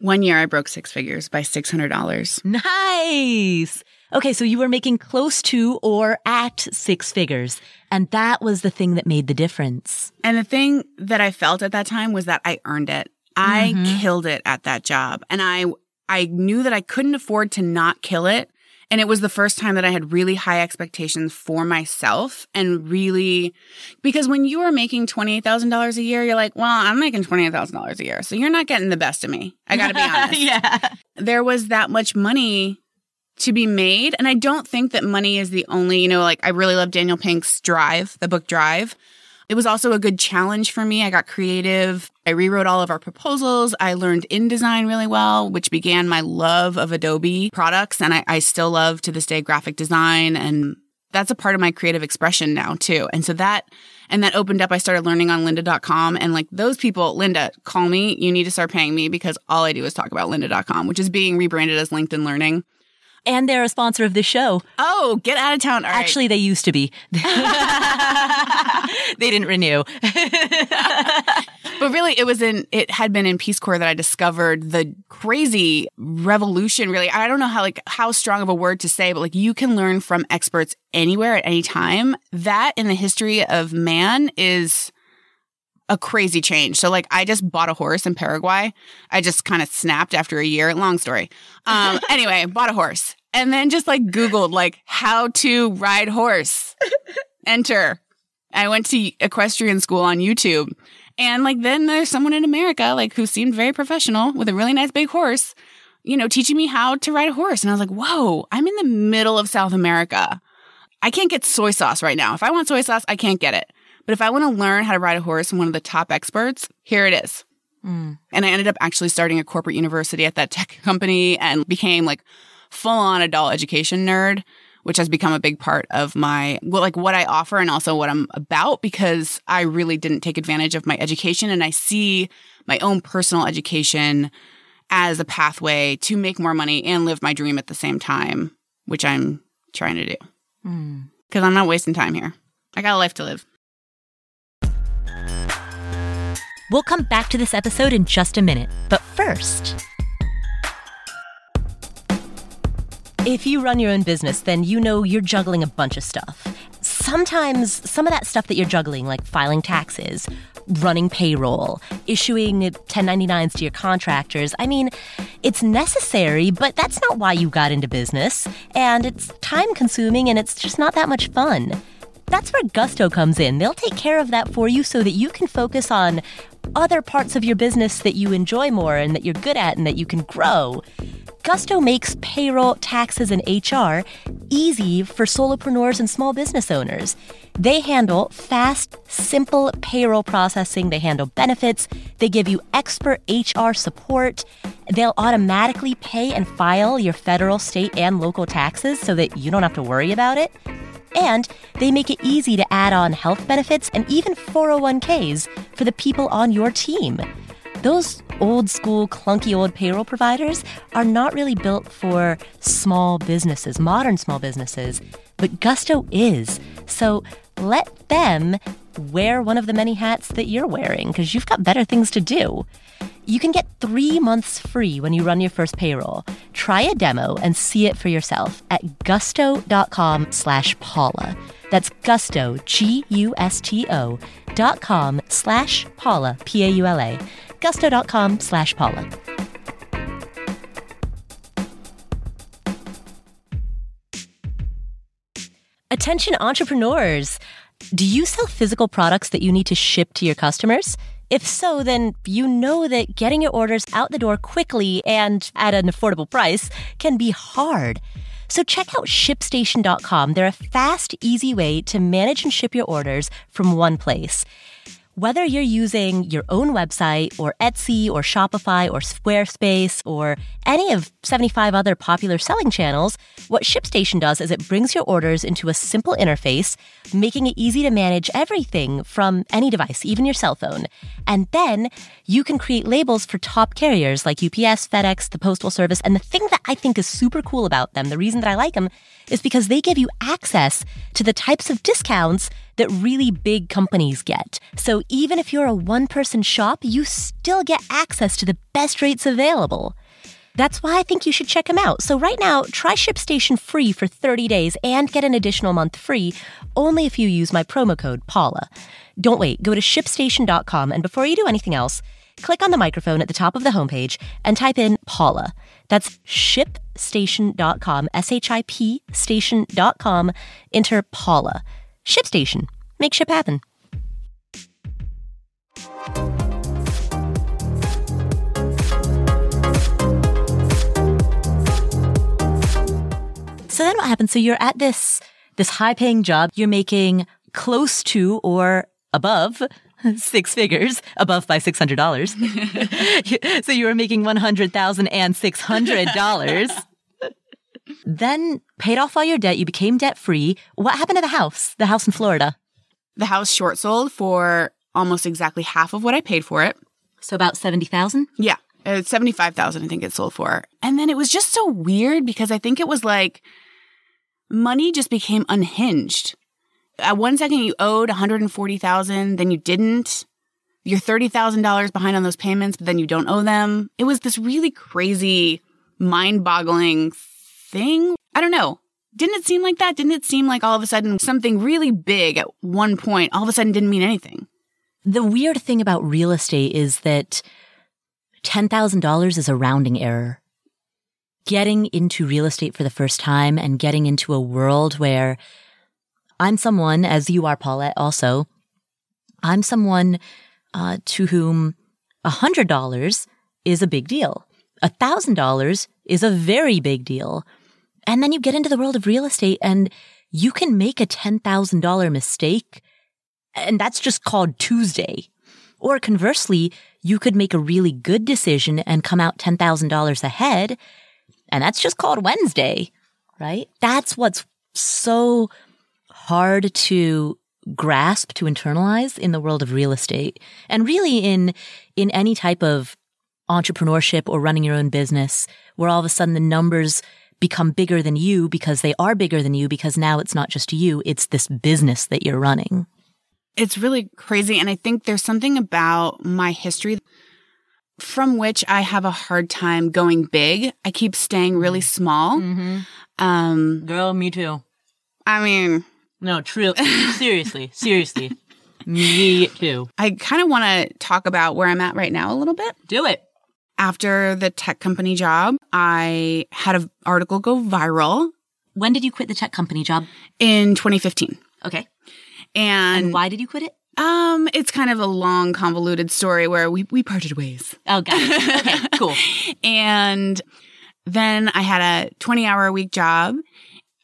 One year I broke six figures by $600. Nice. Okay. So you were making close to or at six figures. And that was the thing that made the difference. And the thing that I felt at that time was that I earned it. I Mhm. killed it at that job. And I, I knew that I couldn't afford to not kill it. And it was the first time that I had really high expectations for myself and really, because when you are making $28,000 a year, you're like, well, I'm making $28,000 a year. So you're not getting the best of me. I got to be honest. yeah. there was that much money to be made. And I don't think that money is the only, you know, like I really love Daniel Pink's Drive, the book Drive. It was also a good challenge for me. I got creative. I rewrote all of our proposals. I learned InDesign really well, which began my love of Adobe products. And I, I still love to this day graphic design. And that's a part of my creative expression now too. And so that, and that opened up. I started learning on lynda.com and like those people, Lynda, call me. You need to start paying me because all I do is talk about lynda.com, which is being rebranded as LinkedIn Learning. And they're a sponsor of this show. Oh, get out of town. Right. Actually, they used to be. they didn't renew. But really, it was in, it had been in Peace Corps that I discovered the crazy revolution. Really, I don't know how, like, how strong of a word to say, but like, you can learn from experts anywhere at any time. That in the history of man is a crazy change. So, like, I just bought a horse in Paraguay. I just kind of snapped after a year. Long story. Um, anyway, bought a horse and then just like Googled, like, how to ride horse. Enter. I went to equestrian school on YouTube. And like then there's someone in America like who seemed very professional with a really nice big horse, you know, teaching me how to ride a horse. And I was like, whoa, I'm in the middle of South America. I can't get soy sauce right now. If I want soy sauce, I can't get it. But if I want to learn how to ride a horse from one of the top experts, here it is. Mm. And I ended up actually starting a corporate university at that tech company and became like full on adult education nerd, which has become a big part of my, well, like what I offer and also what I'm about because I really didn't take advantage of my education. And I see my own personal education as a pathway to make more money and live my dream at the same time, which I'm trying to do Mm. because I'm not wasting time here. I got a life to live. We'll come back to this episode in just a minute. But first, if you run your own business, then you know you're juggling a bunch of stuff. Sometimes some of that stuff that you're juggling, like filing taxes, running payroll, issuing 1099s to your contractors. I mean, it's necessary, but that's not why you got into business. And it's time consuming and it's just not that much fun. That's where Gusto comes in. They'll take care of that for you so that you can focus on other parts of your business that you enjoy more and that you're good at and that you can grow. Gusto makes payroll, taxes, and HR easy for solopreneurs and small business owners. They handle fast, simple payroll processing, they handle benefits, they give you expert HR support. They'll automatically pay and file your federal, state, and local taxes so that you don't have to worry about it. And they make it easy to add on health benefits and even 401ks for the people on your team. Those old school, clunky old payroll providers are not really built for small businesses, modern small businesses, but Gusto is. So let them wear one of the many hats that you're wearing because you've got better things to do. You can get three months free when you run your first payroll. Try a demo and see it for yourself at gusto.com slash Paula. That's gusto, G-U-S-T-O dot com slash Paula, P-A-U-L-A. Gusto.com slash Paula. Attention entrepreneurs! Do you sell physical products that you need to ship to your customers? If so, then you know that getting your orders out the door quickly and at an affordable price can be hard. So check out shipstation.com. They're a fast, easy way to manage and ship your orders from one place. Whether you're using your own website or Etsy or Shopify or Squarespace or any of 75 other popular selling channels, what ShipStation does is it brings your orders into a simple interface, making it easy to manage everything from any device, even your cell phone. And then you can create labels for top carriers like UPS, FedEx, the Postal Service. And the thing that I think is super cool about them, the reason that I like them, is because they give you access to the types of discounts that really big companies get. So even if you're a one person shop, you still get access to the best rates available. That's why I think you should check them out. So right now, try ShipStation free for 30 days and get an additional month free only if you use my promo code Paula. Don't wait, go to shipstation.com and before you do anything else, click on the microphone at the top of the homepage and type in Paula. That's shipstation.com, S H I P station.com. Enter Paula. ShipStation. Make ship happen. So then what happens? So you're at this this high paying job. You're making close to or above six figures, above by six hundred dollars. so you were making one hundred thousand and six hundred dollars. then paid off all your debt. You became debt free. What happened to the house? The house in Florida. The house short sold for almost exactly half of what I paid for it. So about seventy thousand. Yeah, uh, it's seventy five thousand. I think it sold for. And then it was just so weird because I think it was like money just became unhinged. At one second you owed 140,000, then you didn't. You're $30,000 behind on those payments, but then you don't owe them. It was this really crazy, mind-boggling thing. I don't know. Didn't it seem like that? Didn't it seem like all of a sudden something really big at one point all of a sudden didn't mean anything? The weird thing about real estate is that $10,000 is a rounding error getting into real estate for the first time and getting into a world where I'm someone, as you are, Paulette, also, I'm someone uh, to whom $100 is a big deal. $1,000 is a very big deal. And then you get into the world of real estate and you can make a $10,000 mistake. And that's just called Tuesday. Or conversely, you could make a really good decision and come out $10,000 ahead and that's just called Wednesday, right? That's what's so hard to grasp, to internalize in the world of real estate and really in, in any type of entrepreneurship or running your own business where all of a sudden the numbers become bigger than you because they are bigger than you because now it's not just you, it's this business that you're running. It's really crazy. And I think there's something about my history from which I have a hard time going big. I keep staying really small. Mm-hmm. Um, Girl, me too. I mean, No, true. seriously, seriously. Me too. I kind of want to talk about where I'm at right now a little bit. Do it. After the tech company job, I had an article go viral When did you quit the tech company job? in 2015. Okay. And, And why did you quit it? um it's kind of a long convoluted story where we we parted ways. Oh, got it. Okay, cool. And then I had a 20 hour a week job.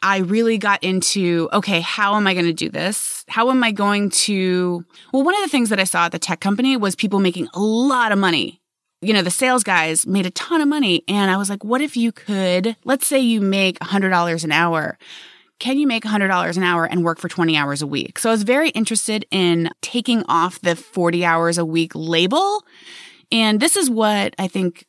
I really got into, okay, how am I going to do this? How am I going to, well, one of the things that I saw at the tech company was people making a lot of money. You know, the sales guys made a ton of money. And I was like, what if you could, let's say you make $100 an hour. Can you make $100 an hour and work for 20 hours a week? So I was very interested in taking off the 40 hours a week label. And this is what I think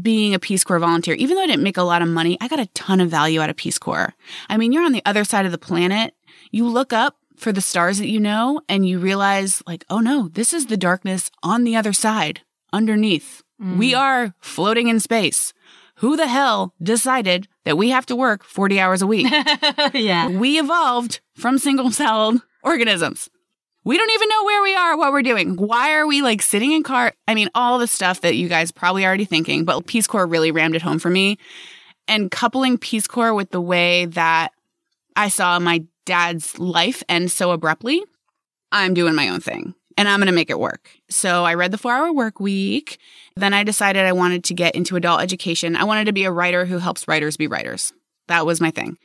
being a Peace Corps volunteer, even though I didn't make a lot of money, I got a ton of value out of Peace Corps. I mean, you're on the other side of the planet. You look up for the stars that you know and you realize like, oh no, this is the darkness on the other side, underneath. Mm. We are floating in space. Who the hell decided that we have to work 40 hours a week? yeah. we evolved from single celled organisms. We don't even know where we are, what we're doing. Why are we like sitting in car? I mean, all the stuff that you guys probably already thinking, but Peace Corps really rammed it home for me. And coupling Peace Corps with the way that I saw my dad's life end so abruptly, I'm doing my own thing and I'm going to make it work. So I read the four hour work week. Then I decided I wanted to get into adult education. I wanted to be a writer who helps writers be writers. That was my thing.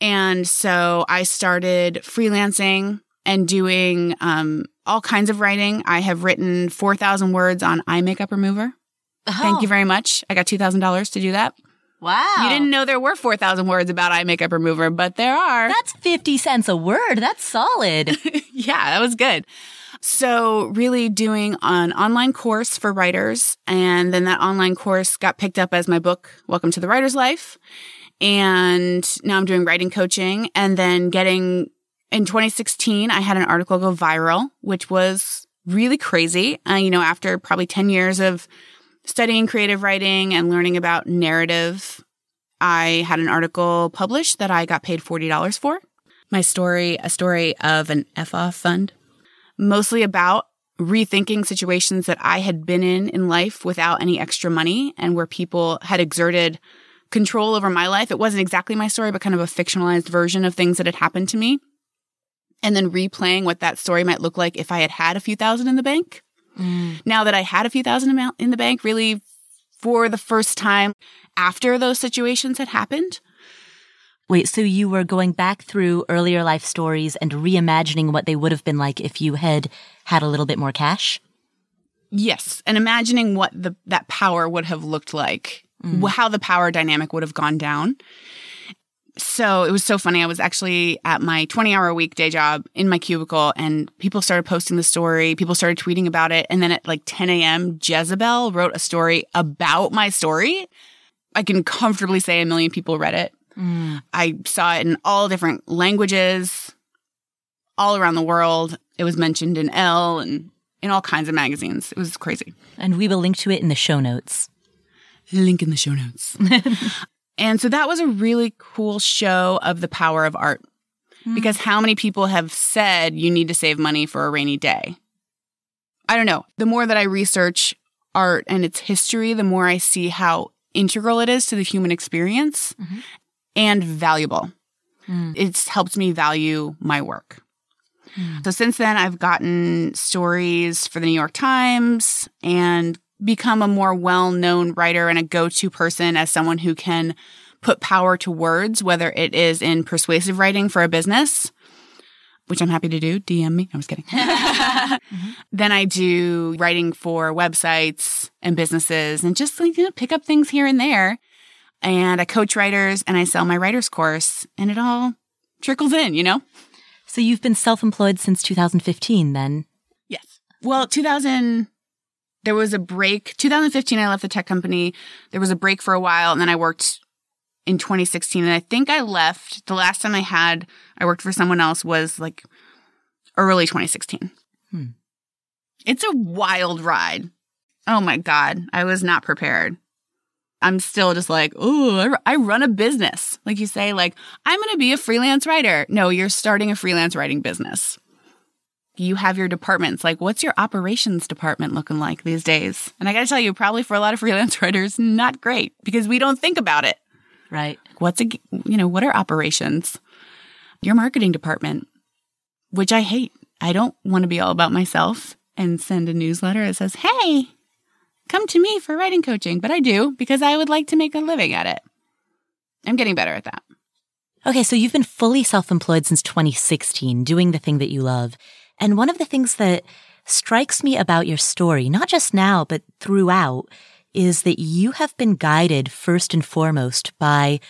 And so I started freelancing and doing um, all kinds of writing. I have written 4,000 words on eye makeup remover. Thank you very much. I got $2,000 to do that. Wow. You didn't know there were 4,000 words about eye makeup remover, but there are. That's 50 cents a word. That's solid. yeah, that was good. So really doing an online course for writers. And then that online course got picked up as my book, Welcome to the Writer's Life. And now I'm doing writing coaching and then getting in 2016, I had an article go viral, which was really crazy. Uh, you know, after probably 10 years of studying creative writing and learning about narrative, I had an article published that I got paid $40 for. My story, a story of an F off fund, mostly about rethinking situations that I had been in in life without any extra money and where people had exerted control over my life. It wasn't exactly my story, but kind of a fictionalized version of things that had happened to me. And then replaying what that story might look like if I had had a few thousand in the bank. Mm. Now that I had a few thousand amount in the bank, really for the first time after those situations had happened. Wait, so you were going back through earlier life stories and reimagining what they would have been like if you had had a little bit more cash? Yes, and imagining what the that power would have looked like, mm. wh- how the power dynamic would have gone down. So it was so funny. I was actually at my 20 hour a week day job in my cubicle and people started posting the story. People started tweeting about it. And then at like 10 a.m., Jezebel wrote a story about my story. I can comfortably say a million people read it. Mm. I saw it in all different languages, all around the world. It was mentioned in Elle and in all kinds of magazines. It was crazy. And we will link to it in the show notes. Link in the show notes. and so that was a really cool show of the power of art. Hmm. Because how many people have said you need to save money for a rainy day? I don't know. The more that I research art and its history, the more I see how integral it is to the human experience mm-hmm. and valuable. Hmm. It's helped me value my work. Hmm. So since then, I've gotten stories for the New York Times and become a more well known writer and a go to person as someone who can put power to words, whether it is in persuasive writing for a business, which I'm happy to do. DM me. I was kidding. Mm-hmm. Then I do writing for websites and businesses and just like, you know, pick up things here and there. And I coach writers and I sell my writer's course and it all trickles in, you know? So you've been self employed since 2015 then? Yes. Well, 2000, there was a break. 2015, I left the tech company. There was a break for a while and then I worked in 2016. And I think I left the last time I had, I worked for someone else was like early 2016. Hmm. It's a wild ride. Oh my God. I was not prepared. I'm still just like, oh, I, I run a business. Like you say, like, I'm going to be a freelance writer. No, you're starting a freelance writing business. You have your departments. Like, what's your operations department looking like these days? And I got to tell you, probably for a lot of freelance writers, not great because we don't think about it. Right. What's a, you know, what are operations? Your marketing department, which I hate. I don't want to be all about myself and send a newsletter that says, Hey, come to me for writing coaching. But I do because I would like to make a living at it. I'm getting better at that. Okay. So you've been fully self-employed since 2016, doing the thing that you love. And one of the things that strikes me about your story, not just now, but throughout, is that you have been guided first and foremost by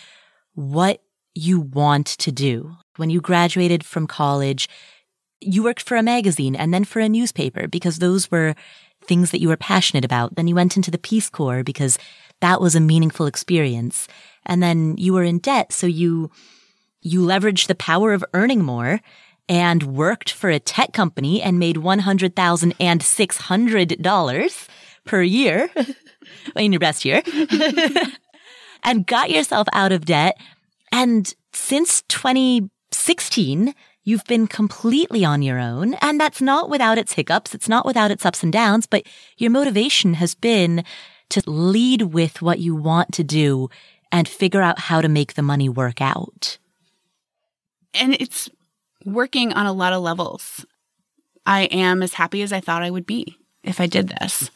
what you want to do. When you graduated from college, you worked for a magazine and then for a newspaper because those were things that you were passionate about. Then you went into the Peace Corps because that was a meaningful experience. And then you were in debt. So you, you leveraged the power of earning more and worked for a tech company and made $100,600 per year in your best year and got yourself out of debt. And since 2016, you've been completely on your own. And that's not without its hiccups. It's not without its ups and downs, but your motivation has been to lead with what you want to do and figure out how to make the money work out. And it's working on a lot of levels. I am as happy as I thought I would be if I did this.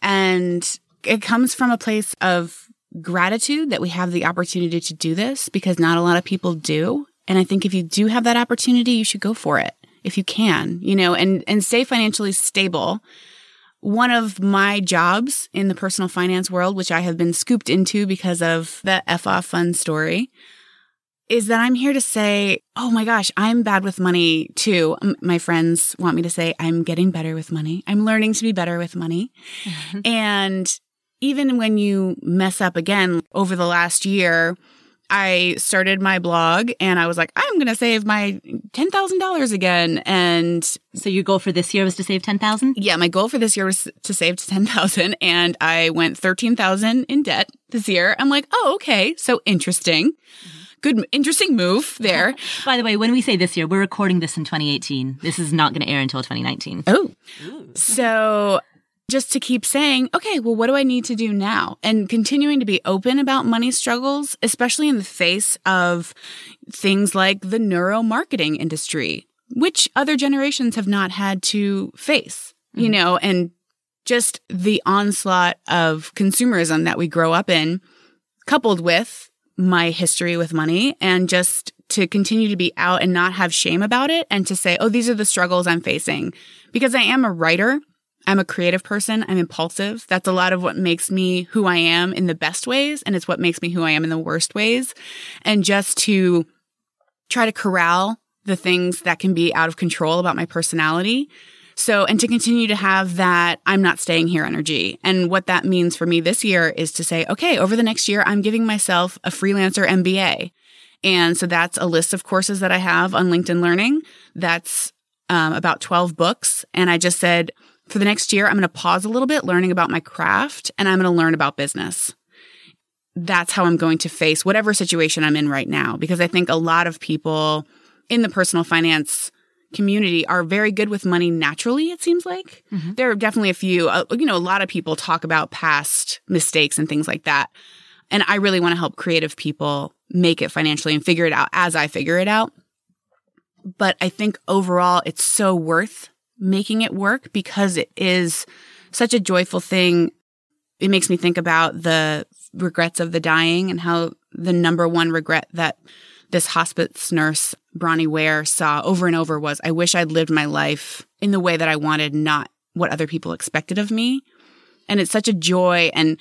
And it comes from a place of gratitude that we have the opportunity to do this because not a lot of people do. And I think if you do have that opportunity, you should go for it if you can, you know, and, and stay financially stable. One of my jobs in the personal finance world, which I have been scooped into because of the F off fund story, is that I'm here to say, oh my gosh, I'm bad with money too. My friends want me to say, I'm getting better with money. I'm learning to be better with money. Mm-hmm. And even when you mess up again over the last year, I started my blog and I was like, I'm going to save my $10,000 again. And so your goal for this year was to save 10,000? Yeah, my goal for this year was to save 10,000 and I went 13,000 in debt this year. I'm like, oh, okay. So interesting. Mm-hmm good, interesting move there. By the way, when we say this year, we're recording this in 2018. This is not going to air until 2019. Oh, Ooh. so just to keep saying, okay, well, what do I need to do now? And continuing to be open about money struggles, especially in the face of things like the neuromarketing industry, which other generations have not had to face, mm-hmm. you know, and just the onslaught of consumerism that we grow up in, coupled with my history with money and just to continue to be out and not have shame about it and to say, oh, these are the struggles I'm facing. Because I am a writer. I'm a creative person. I'm impulsive. That's a lot of what makes me who I am in the best ways. And it's what makes me who I am in the worst ways. And just to try to corral the things that can be out of control about my personality so, and to continue to have that I'm not staying here energy. And what that means for me this year is to say, okay, over the next year, I'm giving myself a freelancer MBA. And so that's a list of courses that I have on LinkedIn Learning. That's um, about 12 books. And I just said, for the next year, I'm going to pause a little bit learning about my craft and I'm going to learn about business. That's how I'm going to face whatever situation I'm in right now. Because I think a lot of people in the personal finance community are very good with money naturally, it seems like. Mm-hmm. There are definitely a few, uh, you know, a lot of people talk about past mistakes and things like that. And I really want to help creative people make it financially and figure it out as I figure it out. But I think overall, it's so worth making it work because it is such a joyful thing. It makes me think about the regrets of the dying and how the number one regret that this hospice nurse, Bronnie Ware, saw over and over was I wish I'd lived my life in the way that I wanted, not what other people expected of me. And it's such a joy and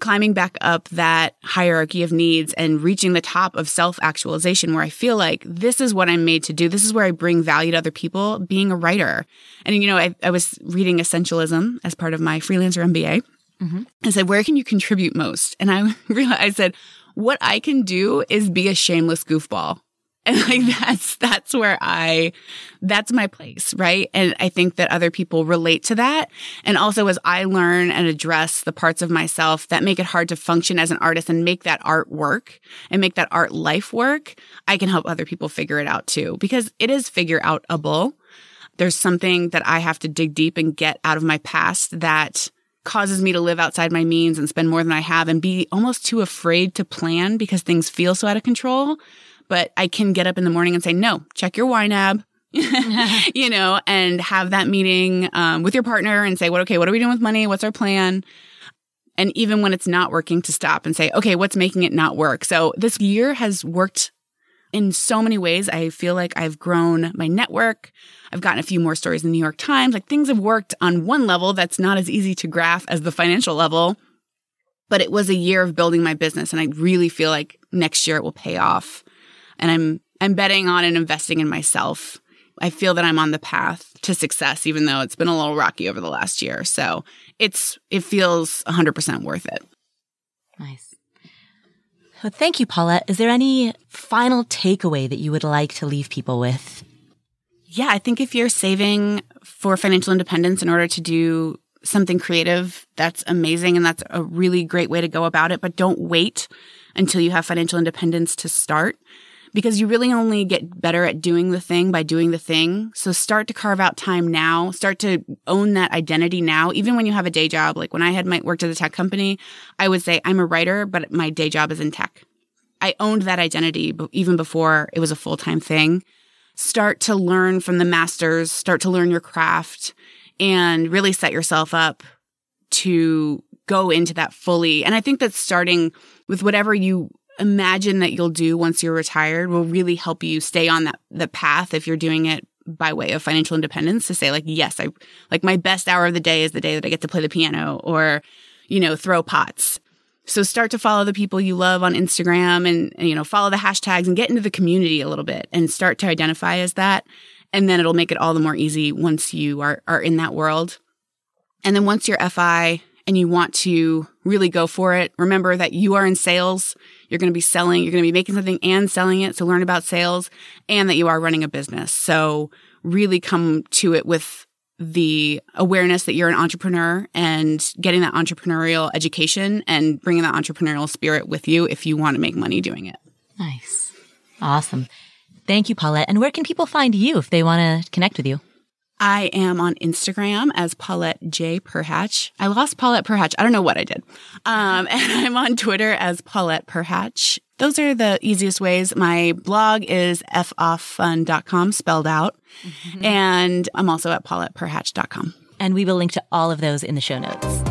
climbing back up that hierarchy of needs and reaching the top of self actualization where I feel like this is what I'm made to do. This is where I bring value to other people, being a writer. And, you know, I, I was reading Essentialism as part of my freelancer MBA. Mm-hmm. I said, where can you contribute most? And I realized, I said, what I can do is be a shameless goofball. And like that's that's where I that's my place, right? And I think that other people relate to that. And also as I learn and address the parts of myself that make it hard to function as an artist and make that art work and make that art life work, I can help other people figure it out too because it is figure outable. there's something that I have to dig deep and get out of my past that causes me to live outside my means and spend more than I have and be almost too afraid to plan because things feel so out of control. But I can get up in the morning and say, no, check your YNAB. you know, and have that meeting um, with your partner and say, what, okay, what are we doing with money? What's our plan? And even when it's not working, to stop and say, okay, what's making it not work? So this year has worked in so many ways. I feel like I've grown my network. I've gotten a few more stories in the New York Times. Like things have worked on one level that's not as easy to graph as the financial level. But it was a year of building my business. And I really feel like next year it will pay off. And I'm, I'm betting on and investing in myself. I feel that I'm on the path to success, even though it's been a little rocky over the last year. So it's, it feels 100% worth it. Nice. Well, thank you, Paula. Is there any final takeaway that you would like to leave people with? Yeah, I think if you're saving for financial independence in order to do something creative, that's amazing. And that's a really great way to go about it. But don't wait until you have financial independence to start because you really only get better at doing the thing by doing the thing. So start to carve out time now, start to own that identity now, even when you have a day job. Like when I had my worked at a tech company, I would say I'm a writer, but my day job is in tech. I owned that identity even before it was a full time thing. Start to learn from the masters, start to learn your craft and really set yourself up to go into that fully. And I think that starting with whatever you imagine that you'll do once you're retired will really help you stay on that the path if you're doing it by way of financial independence to say like yes i like my best hour of the day is the day that i get to play the piano or you know throw pots. So start to follow the people you love on instagram and, and you know follow the hashtags and get into the community a little bit and start to identify as that. And then it'll make it all the more easy once you are are in that world. And then once you're fi and you want to really go for it, remember that you are in sales. You're going to be selling, you're going to be making something and selling it. So learn about sales and that you are running a business. So really come to it with the awareness that you're an entrepreneur and getting that entrepreneurial education and bringing that entrepreneurial spirit with you if you want to make money doing it. Nice. Awesome. Thank you, Paulette. And where can people find you if they want to connect with you? I am on Instagram as Paulette J. Perhach. I lost Paulette Perhach. I don't know what I did. Um, and I'm on Twitter as Paulette Perhach. Those are the easiest ways. My blog is foffun.com spelled out. Mm-hmm. And I'm also at pauletteperhach.com. And we will link to all of those in the show notes.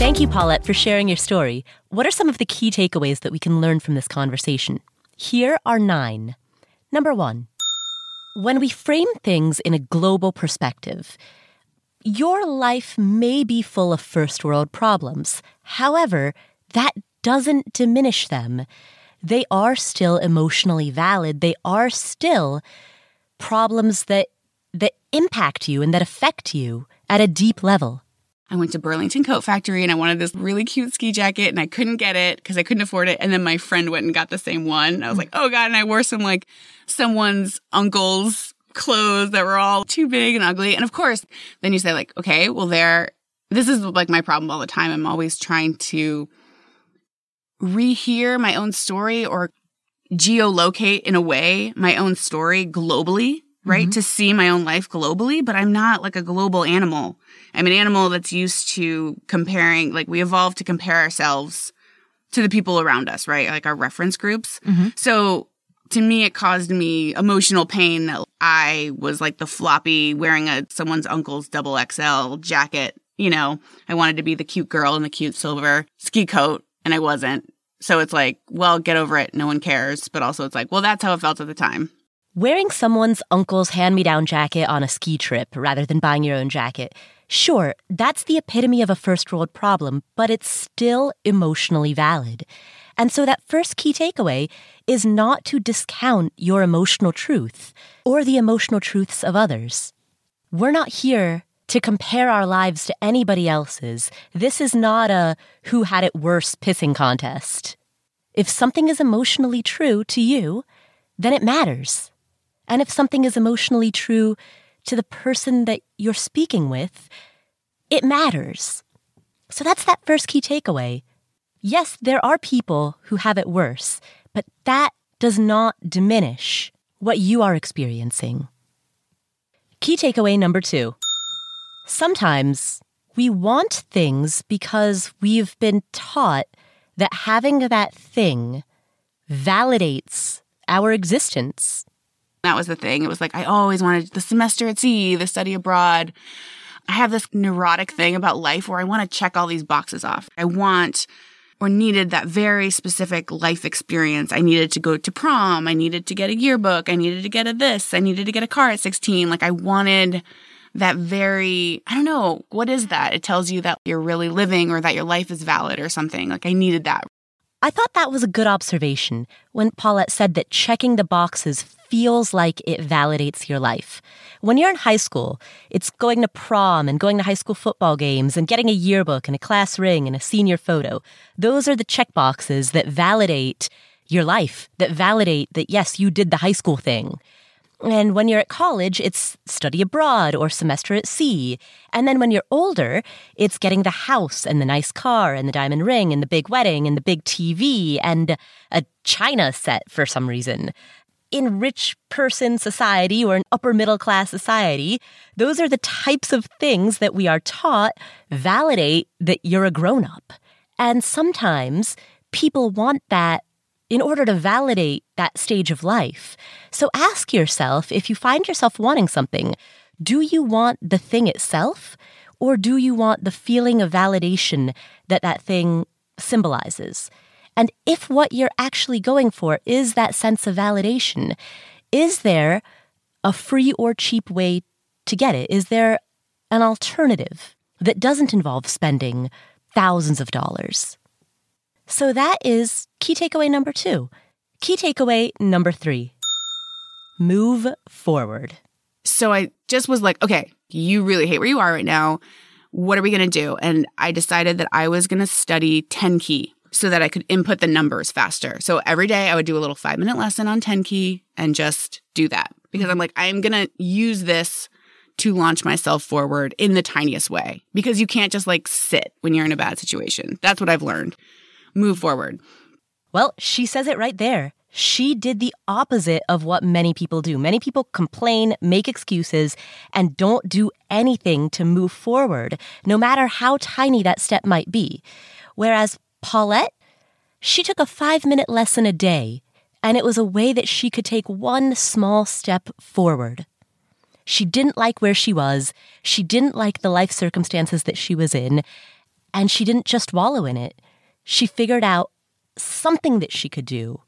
Thank you, Paulette, for sharing your story. What are some of the key takeaways that we can learn from this conversation? Here are nine. Number one, when we frame things in a global perspective, your life may be full of first world problems. However, that doesn't diminish them. They are still emotionally valid. They are still problems that, that impact you and that affect you at a deep level. I went to Burlington Coat Factory and I wanted this really cute ski jacket and I couldn't get it because I couldn't afford it. And then my friend went and got the same one. I was like, oh God. And I wore some like someone's uncle's clothes that were all too big and ugly. And of course, then you say like, okay, well there, this is like my problem all the time. I'm always trying to rehear my own story or geolocate in a way my own story globally right? Mm-hmm. To see my own life globally, but I'm not like a global animal. I'm an animal that's used to comparing, like we evolved to compare ourselves to the people around us, right? Like our reference groups. Mm-hmm. So to me, it caused me emotional pain that I was like the floppy wearing a someone's uncle's double XL jacket. You know, I wanted to be the cute girl in the cute silver ski coat and I wasn't. So it's like, well, get over it. No one cares. But also it's like, well, that's how it felt at the time. Wearing someone's uncle's hand me down jacket on a ski trip rather than buying your own jacket. Sure, that's the epitome of a first world problem, but it's still emotionally valid. And so that first key takeaway is not to discount your emotional truth or the emotional truths of others. We're not here to compare our lives to anybody else's. This is not a who had it worse pissing contest. If something is emotionally true to you, then it matters. And if something is emotionally true to the person that you're speaking with, it matters. So that's that first key takeaway. Yes, there are people who have it worse, but that does not diminish what you are experiencing. Key takeaway number two. Sometimes we want things because we've been taught that having that thing validates our existence. That was the thing. It was like I always wanted the semester at sea, the study abroad. I have this neurotic thing about life where I want to check all these boxes off. I want or needed that very specific life experience. I needed to go to prom. I needed to get a yearbook. I needed to get a this. I needed to get a car at 16. Like I wanted that very, I don't know, what is that? It tells you that you're really living or that your life is valid or something. Like I needed that. I thought that was a good observation when Paulette said that checking the boxes feels like it validates your life. When you're in high school, it's going to prom and going to high school football games and getting a yearbook and a class ring and a senior photo. Those are the check boxes that validate your life, that validate that yes, you did the high school thing. And when you're at college, it's study abroad or semester at sea. And then when you're older, it's getting the house and the nice car and the diamond ring and the big wedding and the big TV and a china set for some reason. In rich person society or an upper middle class society, those are the types of things that we are taught validate that you're a grown up. And sometimes people want that in order to validate that stage of life. So ask yourself if you find yourself wanting something, do you want the thing itself or do you want the feeling of validation that that thing symbolizes? And if what you're actually going for is that sense of validation, is there a free or cheap way to get it? Is there an alternative that doesn't involve spending thousands of dollars? So that is key takeaway number two. Key takeaway number three move forward. So I just was like, okay, you really hate where you are right now. What are we going to do? And I decided that I was going to study 10 key so that I could input the numbers faster. So every day I would do a little five minute lesson on 10 key and just do that because I'm like, I'm going to use this to launch myself forward in the tiniest way because you can't just like sit when you're in a bad situation. That's what I've learned move forward. Well, she says it right there. She did the opposite of what many people do. Many people complain, make excuses, and don't do anything to move forward, no matter how tiny that step might be. Whereas Paulette, she took a five minute lesson a day, and it was a way that she could take one small step forward. She didn't like where she was, she didn't like the life circumstances that she was in, and she didn't just wallow in it she figured out something that she could do,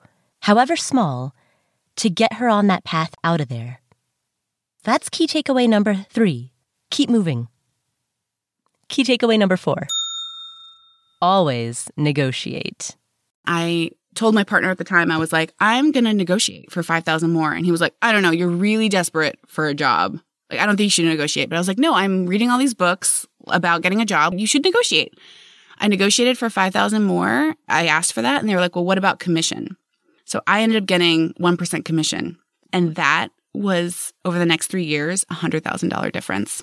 however small, to get her on that path out of there. That's key takeaway number three keep moving. Key takeaway number four always negotiate. I told my partner at the time, I was like, I'm going to negotiate for 5,000 more. And he was like, I don't know, you're really desperate for a job. Like, I don't think you should negotiate. But I was like, no, I'm reading all these books about getting a job. You should negotiate. I negotiated for 5,000 more. I asked for that and they were like, well, what about commission? So I ended up getting 1% commission. And that was over the next three years, a $100,000 difference.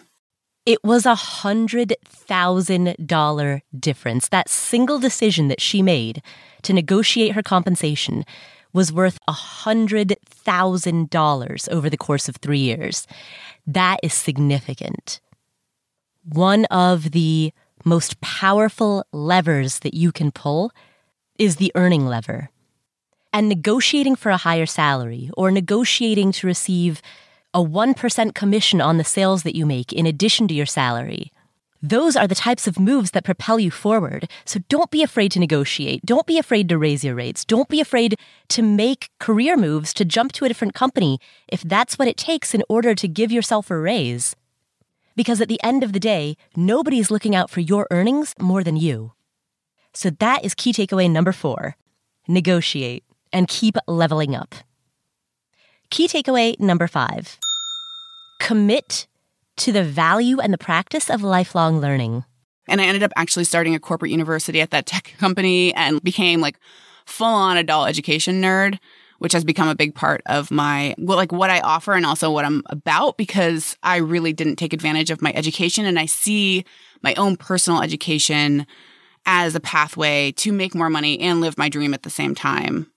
It was a $100,000 difference. That single decision that she made to negotiate her compensation was worth a $100,000 over the course of three years. That is significant. One of the most powerful levers that you can pull is the earning lever. And negotiating for a higher salary or negotiating to receive a 1% commission on the sales that you make in addition to your salary. Those are the types of moves that propel you forward. So don't be afraid to negotiate. Don't be afraid to raise your rates. Don't be afraid to make career moves to jump to a different company if that's what it takes in order to give yourself a raise. Because at the end of the day, nobody's looking out for your earnings more than you. So that is key takeaway number four negotiate and keep leveling up. Key takeaway number five commit to the value and the practice of lifelong learning. And I ended up actually starting a corporate university at that tech company and became like full on adult education nerd which has become a big part of my well, like what I offer and also what I'm about because I really didn't take advantage of my education and I see my own personal education as a pathway to make more money and live my dream at the same time.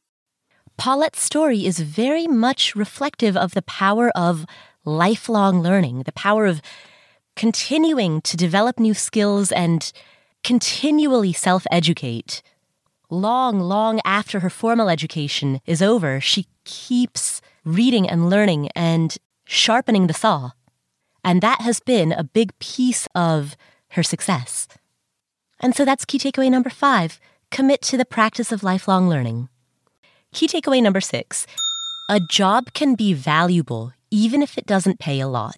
Paulette's story is very much reflective of the power of lifelong learning, the power of continuing to develop new skills and continually self educate. Long, long after her formal education is over, she keeps reading and learning and sharpening the saw. And that has been a big piece of her success. And so that's key takeaway number five commit to the practice of lifelong learning. Key takeaway number six a job can be valuable even if it doesn't pay a lot.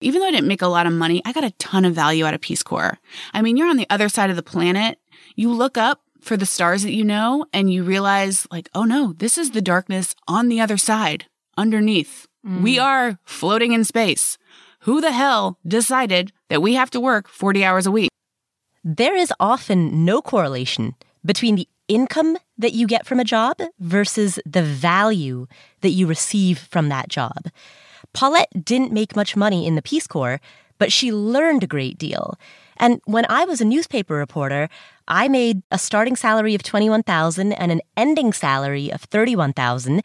Even though I didn't make a lot of money, I got a ton of value out of Peace Corps. I mean, you're on the other side of the planet. You look up for the stars that you know and you realize, like, oh no, this is the darkness on the other side, underneath. Mm. We are floating in space. Who the hell decided that we have to work 40 hours a week? There is often no correlation between the income that you get from a job versus the value that you receive from that job. Paulette didn't make much money in the Peace Corps, but she learned a great deal. And when I was a newspaper reporter, I made a starting salary of 21,000 and an ending salary of 31,000.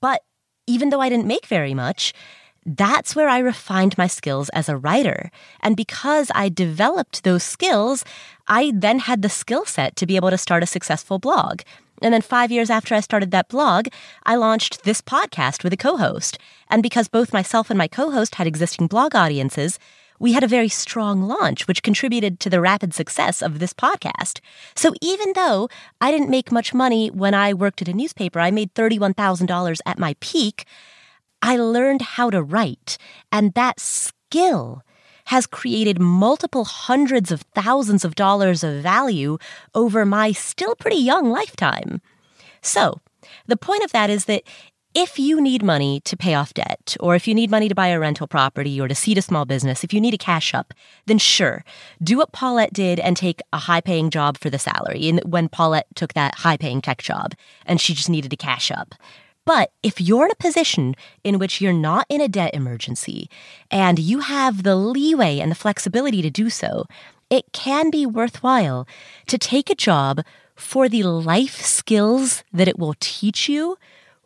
But even though I didn't make very much, that's where I refined my skills as a writer. And because I developed those skills, I then had the skill set to be able to start a successful blog. And then five years after I started that blog, I launched this podcast with a co host. And because both myself and my co host had existing blog audiences, we had a very strong launch, which contributed to the rapid success of this podcast. So even though I didn't make much money when I worked at a newspaper, I made $31,000 at my peak. I learned how to write, and that skill has created multiple hundreds of thousands of dollars of value over my still pretty young lifetime. So, the point of that is that if you need money to pay off debt, or if you need money to buy a rental property or to seed a small business, if you need a cash up, then sure, do what Paulette did and take a high paying job for the salary. And when Paulette took that high paying tech job and she just needed to cash up, but if you're in a position in which you're not in a debt emergency and you have the leeway and the flexibility to do so, it can be worthwhile to take a job for the life skills that it will teach you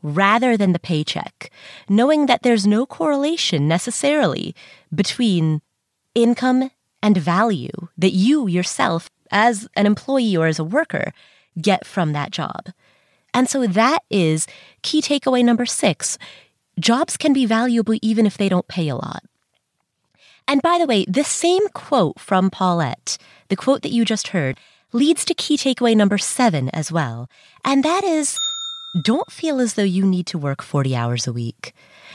rather than the paycheck, knowing that there's no correlation necessarily between income and value that you yourself, as an employee or as a worker, get from that job. And so that is key takeaway number six. Jobs can be valuable even if they don't pay a lot. And by the way, this same quote from Paulette, the quote that you just heard, leads to key takeaway number seven as well. And that is don't feel as though you need to work 40 hours a week.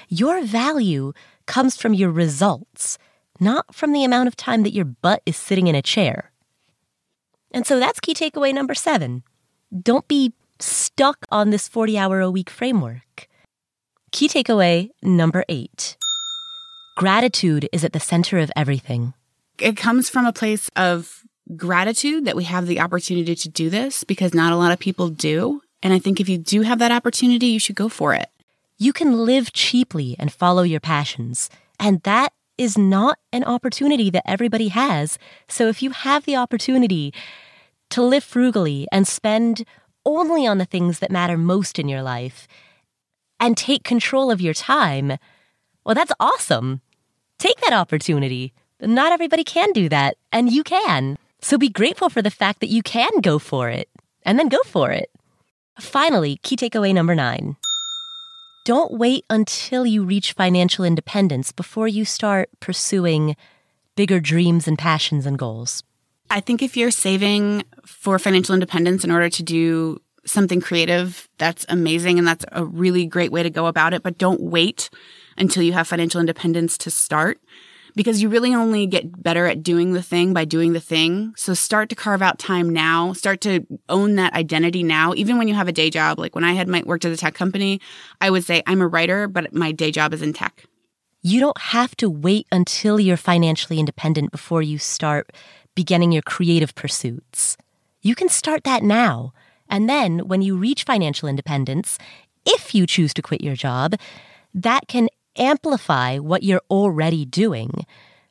Your value comes from your results, not from the amount of time that your butt is sitting in a chair. And so that's key takeaway number seven. Don't be stuck on this 40 hour a week framework. Key takeaway number eight gratitude is at the center of everything. It comes from a place of gratitude that we have the opportunity to do this because not a lot of people do. And I think if you do have that opportunity, you should go for it. You can live cheaply and follow your passions. And that is not an opportunity that everybody has. So if you have the opportunity to live frugally and spend only on the things that matter most in your life and take control of your time, well, that's awesome. Take that opportunity. Not everybody can do that, and you can. So be grateful for the fact that you can go for it, and then go for it. Finally, key takeaway number nine. Don't wait until you reach financial independence before you start pursuing bigger dreams and passions and goals. I think if you're saving for financial independence in order to do something creative, that's amazing. And that's a really great way to go about it. But don't wait until you have financial independence to start because you really only get better at doing the thing by doing the thing. So start to carve out time now, start to own that identity now, even when you have a day job. Like when I had my worked at a tech company, I would say I'm a writer, but my day job is in tech. You don't have to wait until you're financially independent before you start beginning your creative pursuits. You can start that now. And then when you reach financial independence, if you choose to quit your job, that can amplify what you're already doing.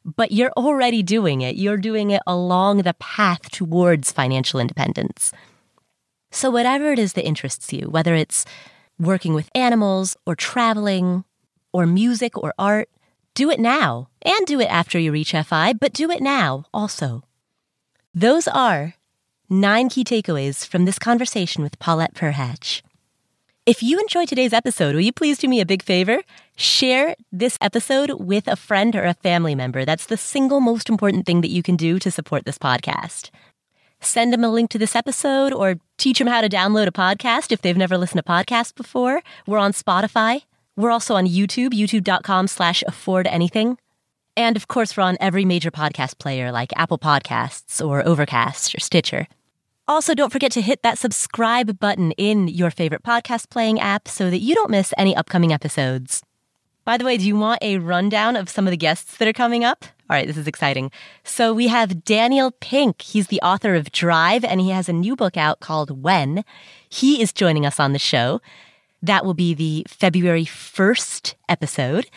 But you're already doing it. You're doing it along the path towards financial independence. So, whatever it is that interests you, whether it's working with animals, or traveling, or music or art, do it now. And do it after you reach FI, but do it now also. Those are nine key takeaways from this conversation with Paulette Perhach. If you enjoyed today's episode, will you please do me a big favor? Share this episode with a friend or a family member. That's the single most important thing that you can do to support this podcast. Send them a link to this episode or teach them how to download a podcast if they've never listened to podcasts before. We're on Spotify. We're also on YouTube, youtube.com slash afford anything. And of course, we're on every major podcast player like Apple Podcasts or Overcast or Stitcher. Also, don't forget to hit that subscribe button in your favorite podcast playing app so that you don't miss any upcoming episodes. By the way, do you want a rundown of some of the guests that are coming up? All right, this is exciting. So we have Daniel Pink. He's the author of Drive, and he has a new book out called When. He is joining us on the show. That will be the February 1st episode.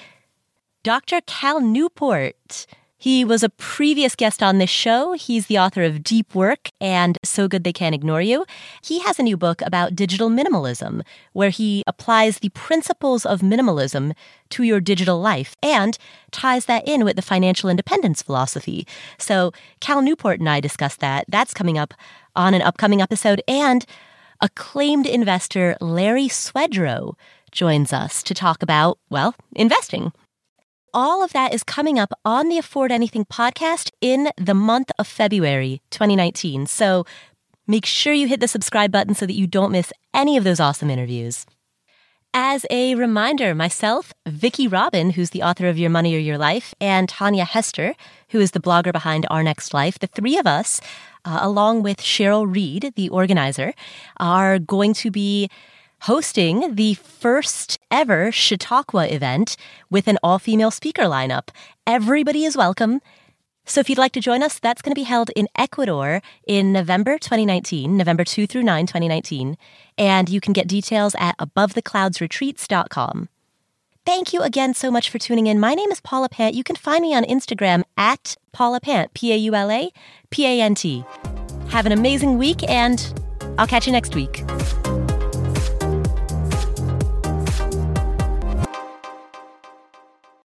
Dr. Cal Newport. He was a previous guest on this show. He's the author of Deep Work and So Good They Can't Ignore You. He has a new book about digital minimalism, where he applies the principles of minimalism to your digital life and ties that in with the financial independence philosophy. So, Cal Newport and I discussed that. That's coming up on an upcoming episode. And acclaimed investor Larry Swedroe joins us to talk about, well, investing. All of that is coming up on the Afford Anything podcast in the month of February 2019. So make sure you hit the subscribe button so that you don't miss any of those awesome interviews. As a reminder, myself, Vicki Robin, who's the author of Your Money or Your Life, and Tanja Hester, who is the blogger behind Our Next Life, the three of us, uh, along with Cheryl Reed, the organizer, are going to be hosting the first ever Chautauqua event with an all female speaker lineup. Everybody is welcome. So if you'd like to join us, that's going to be held in Ecuador in November 2019, November 2 through 9, 2019. And you can get details at abovethecloudsretreats.com. Thank you again so much for tuning in. My name is Paula Pant. You can find me on Instagram at Paula Pant, P A U L A P A N T. Have an amazing week, and I'll catch you next week.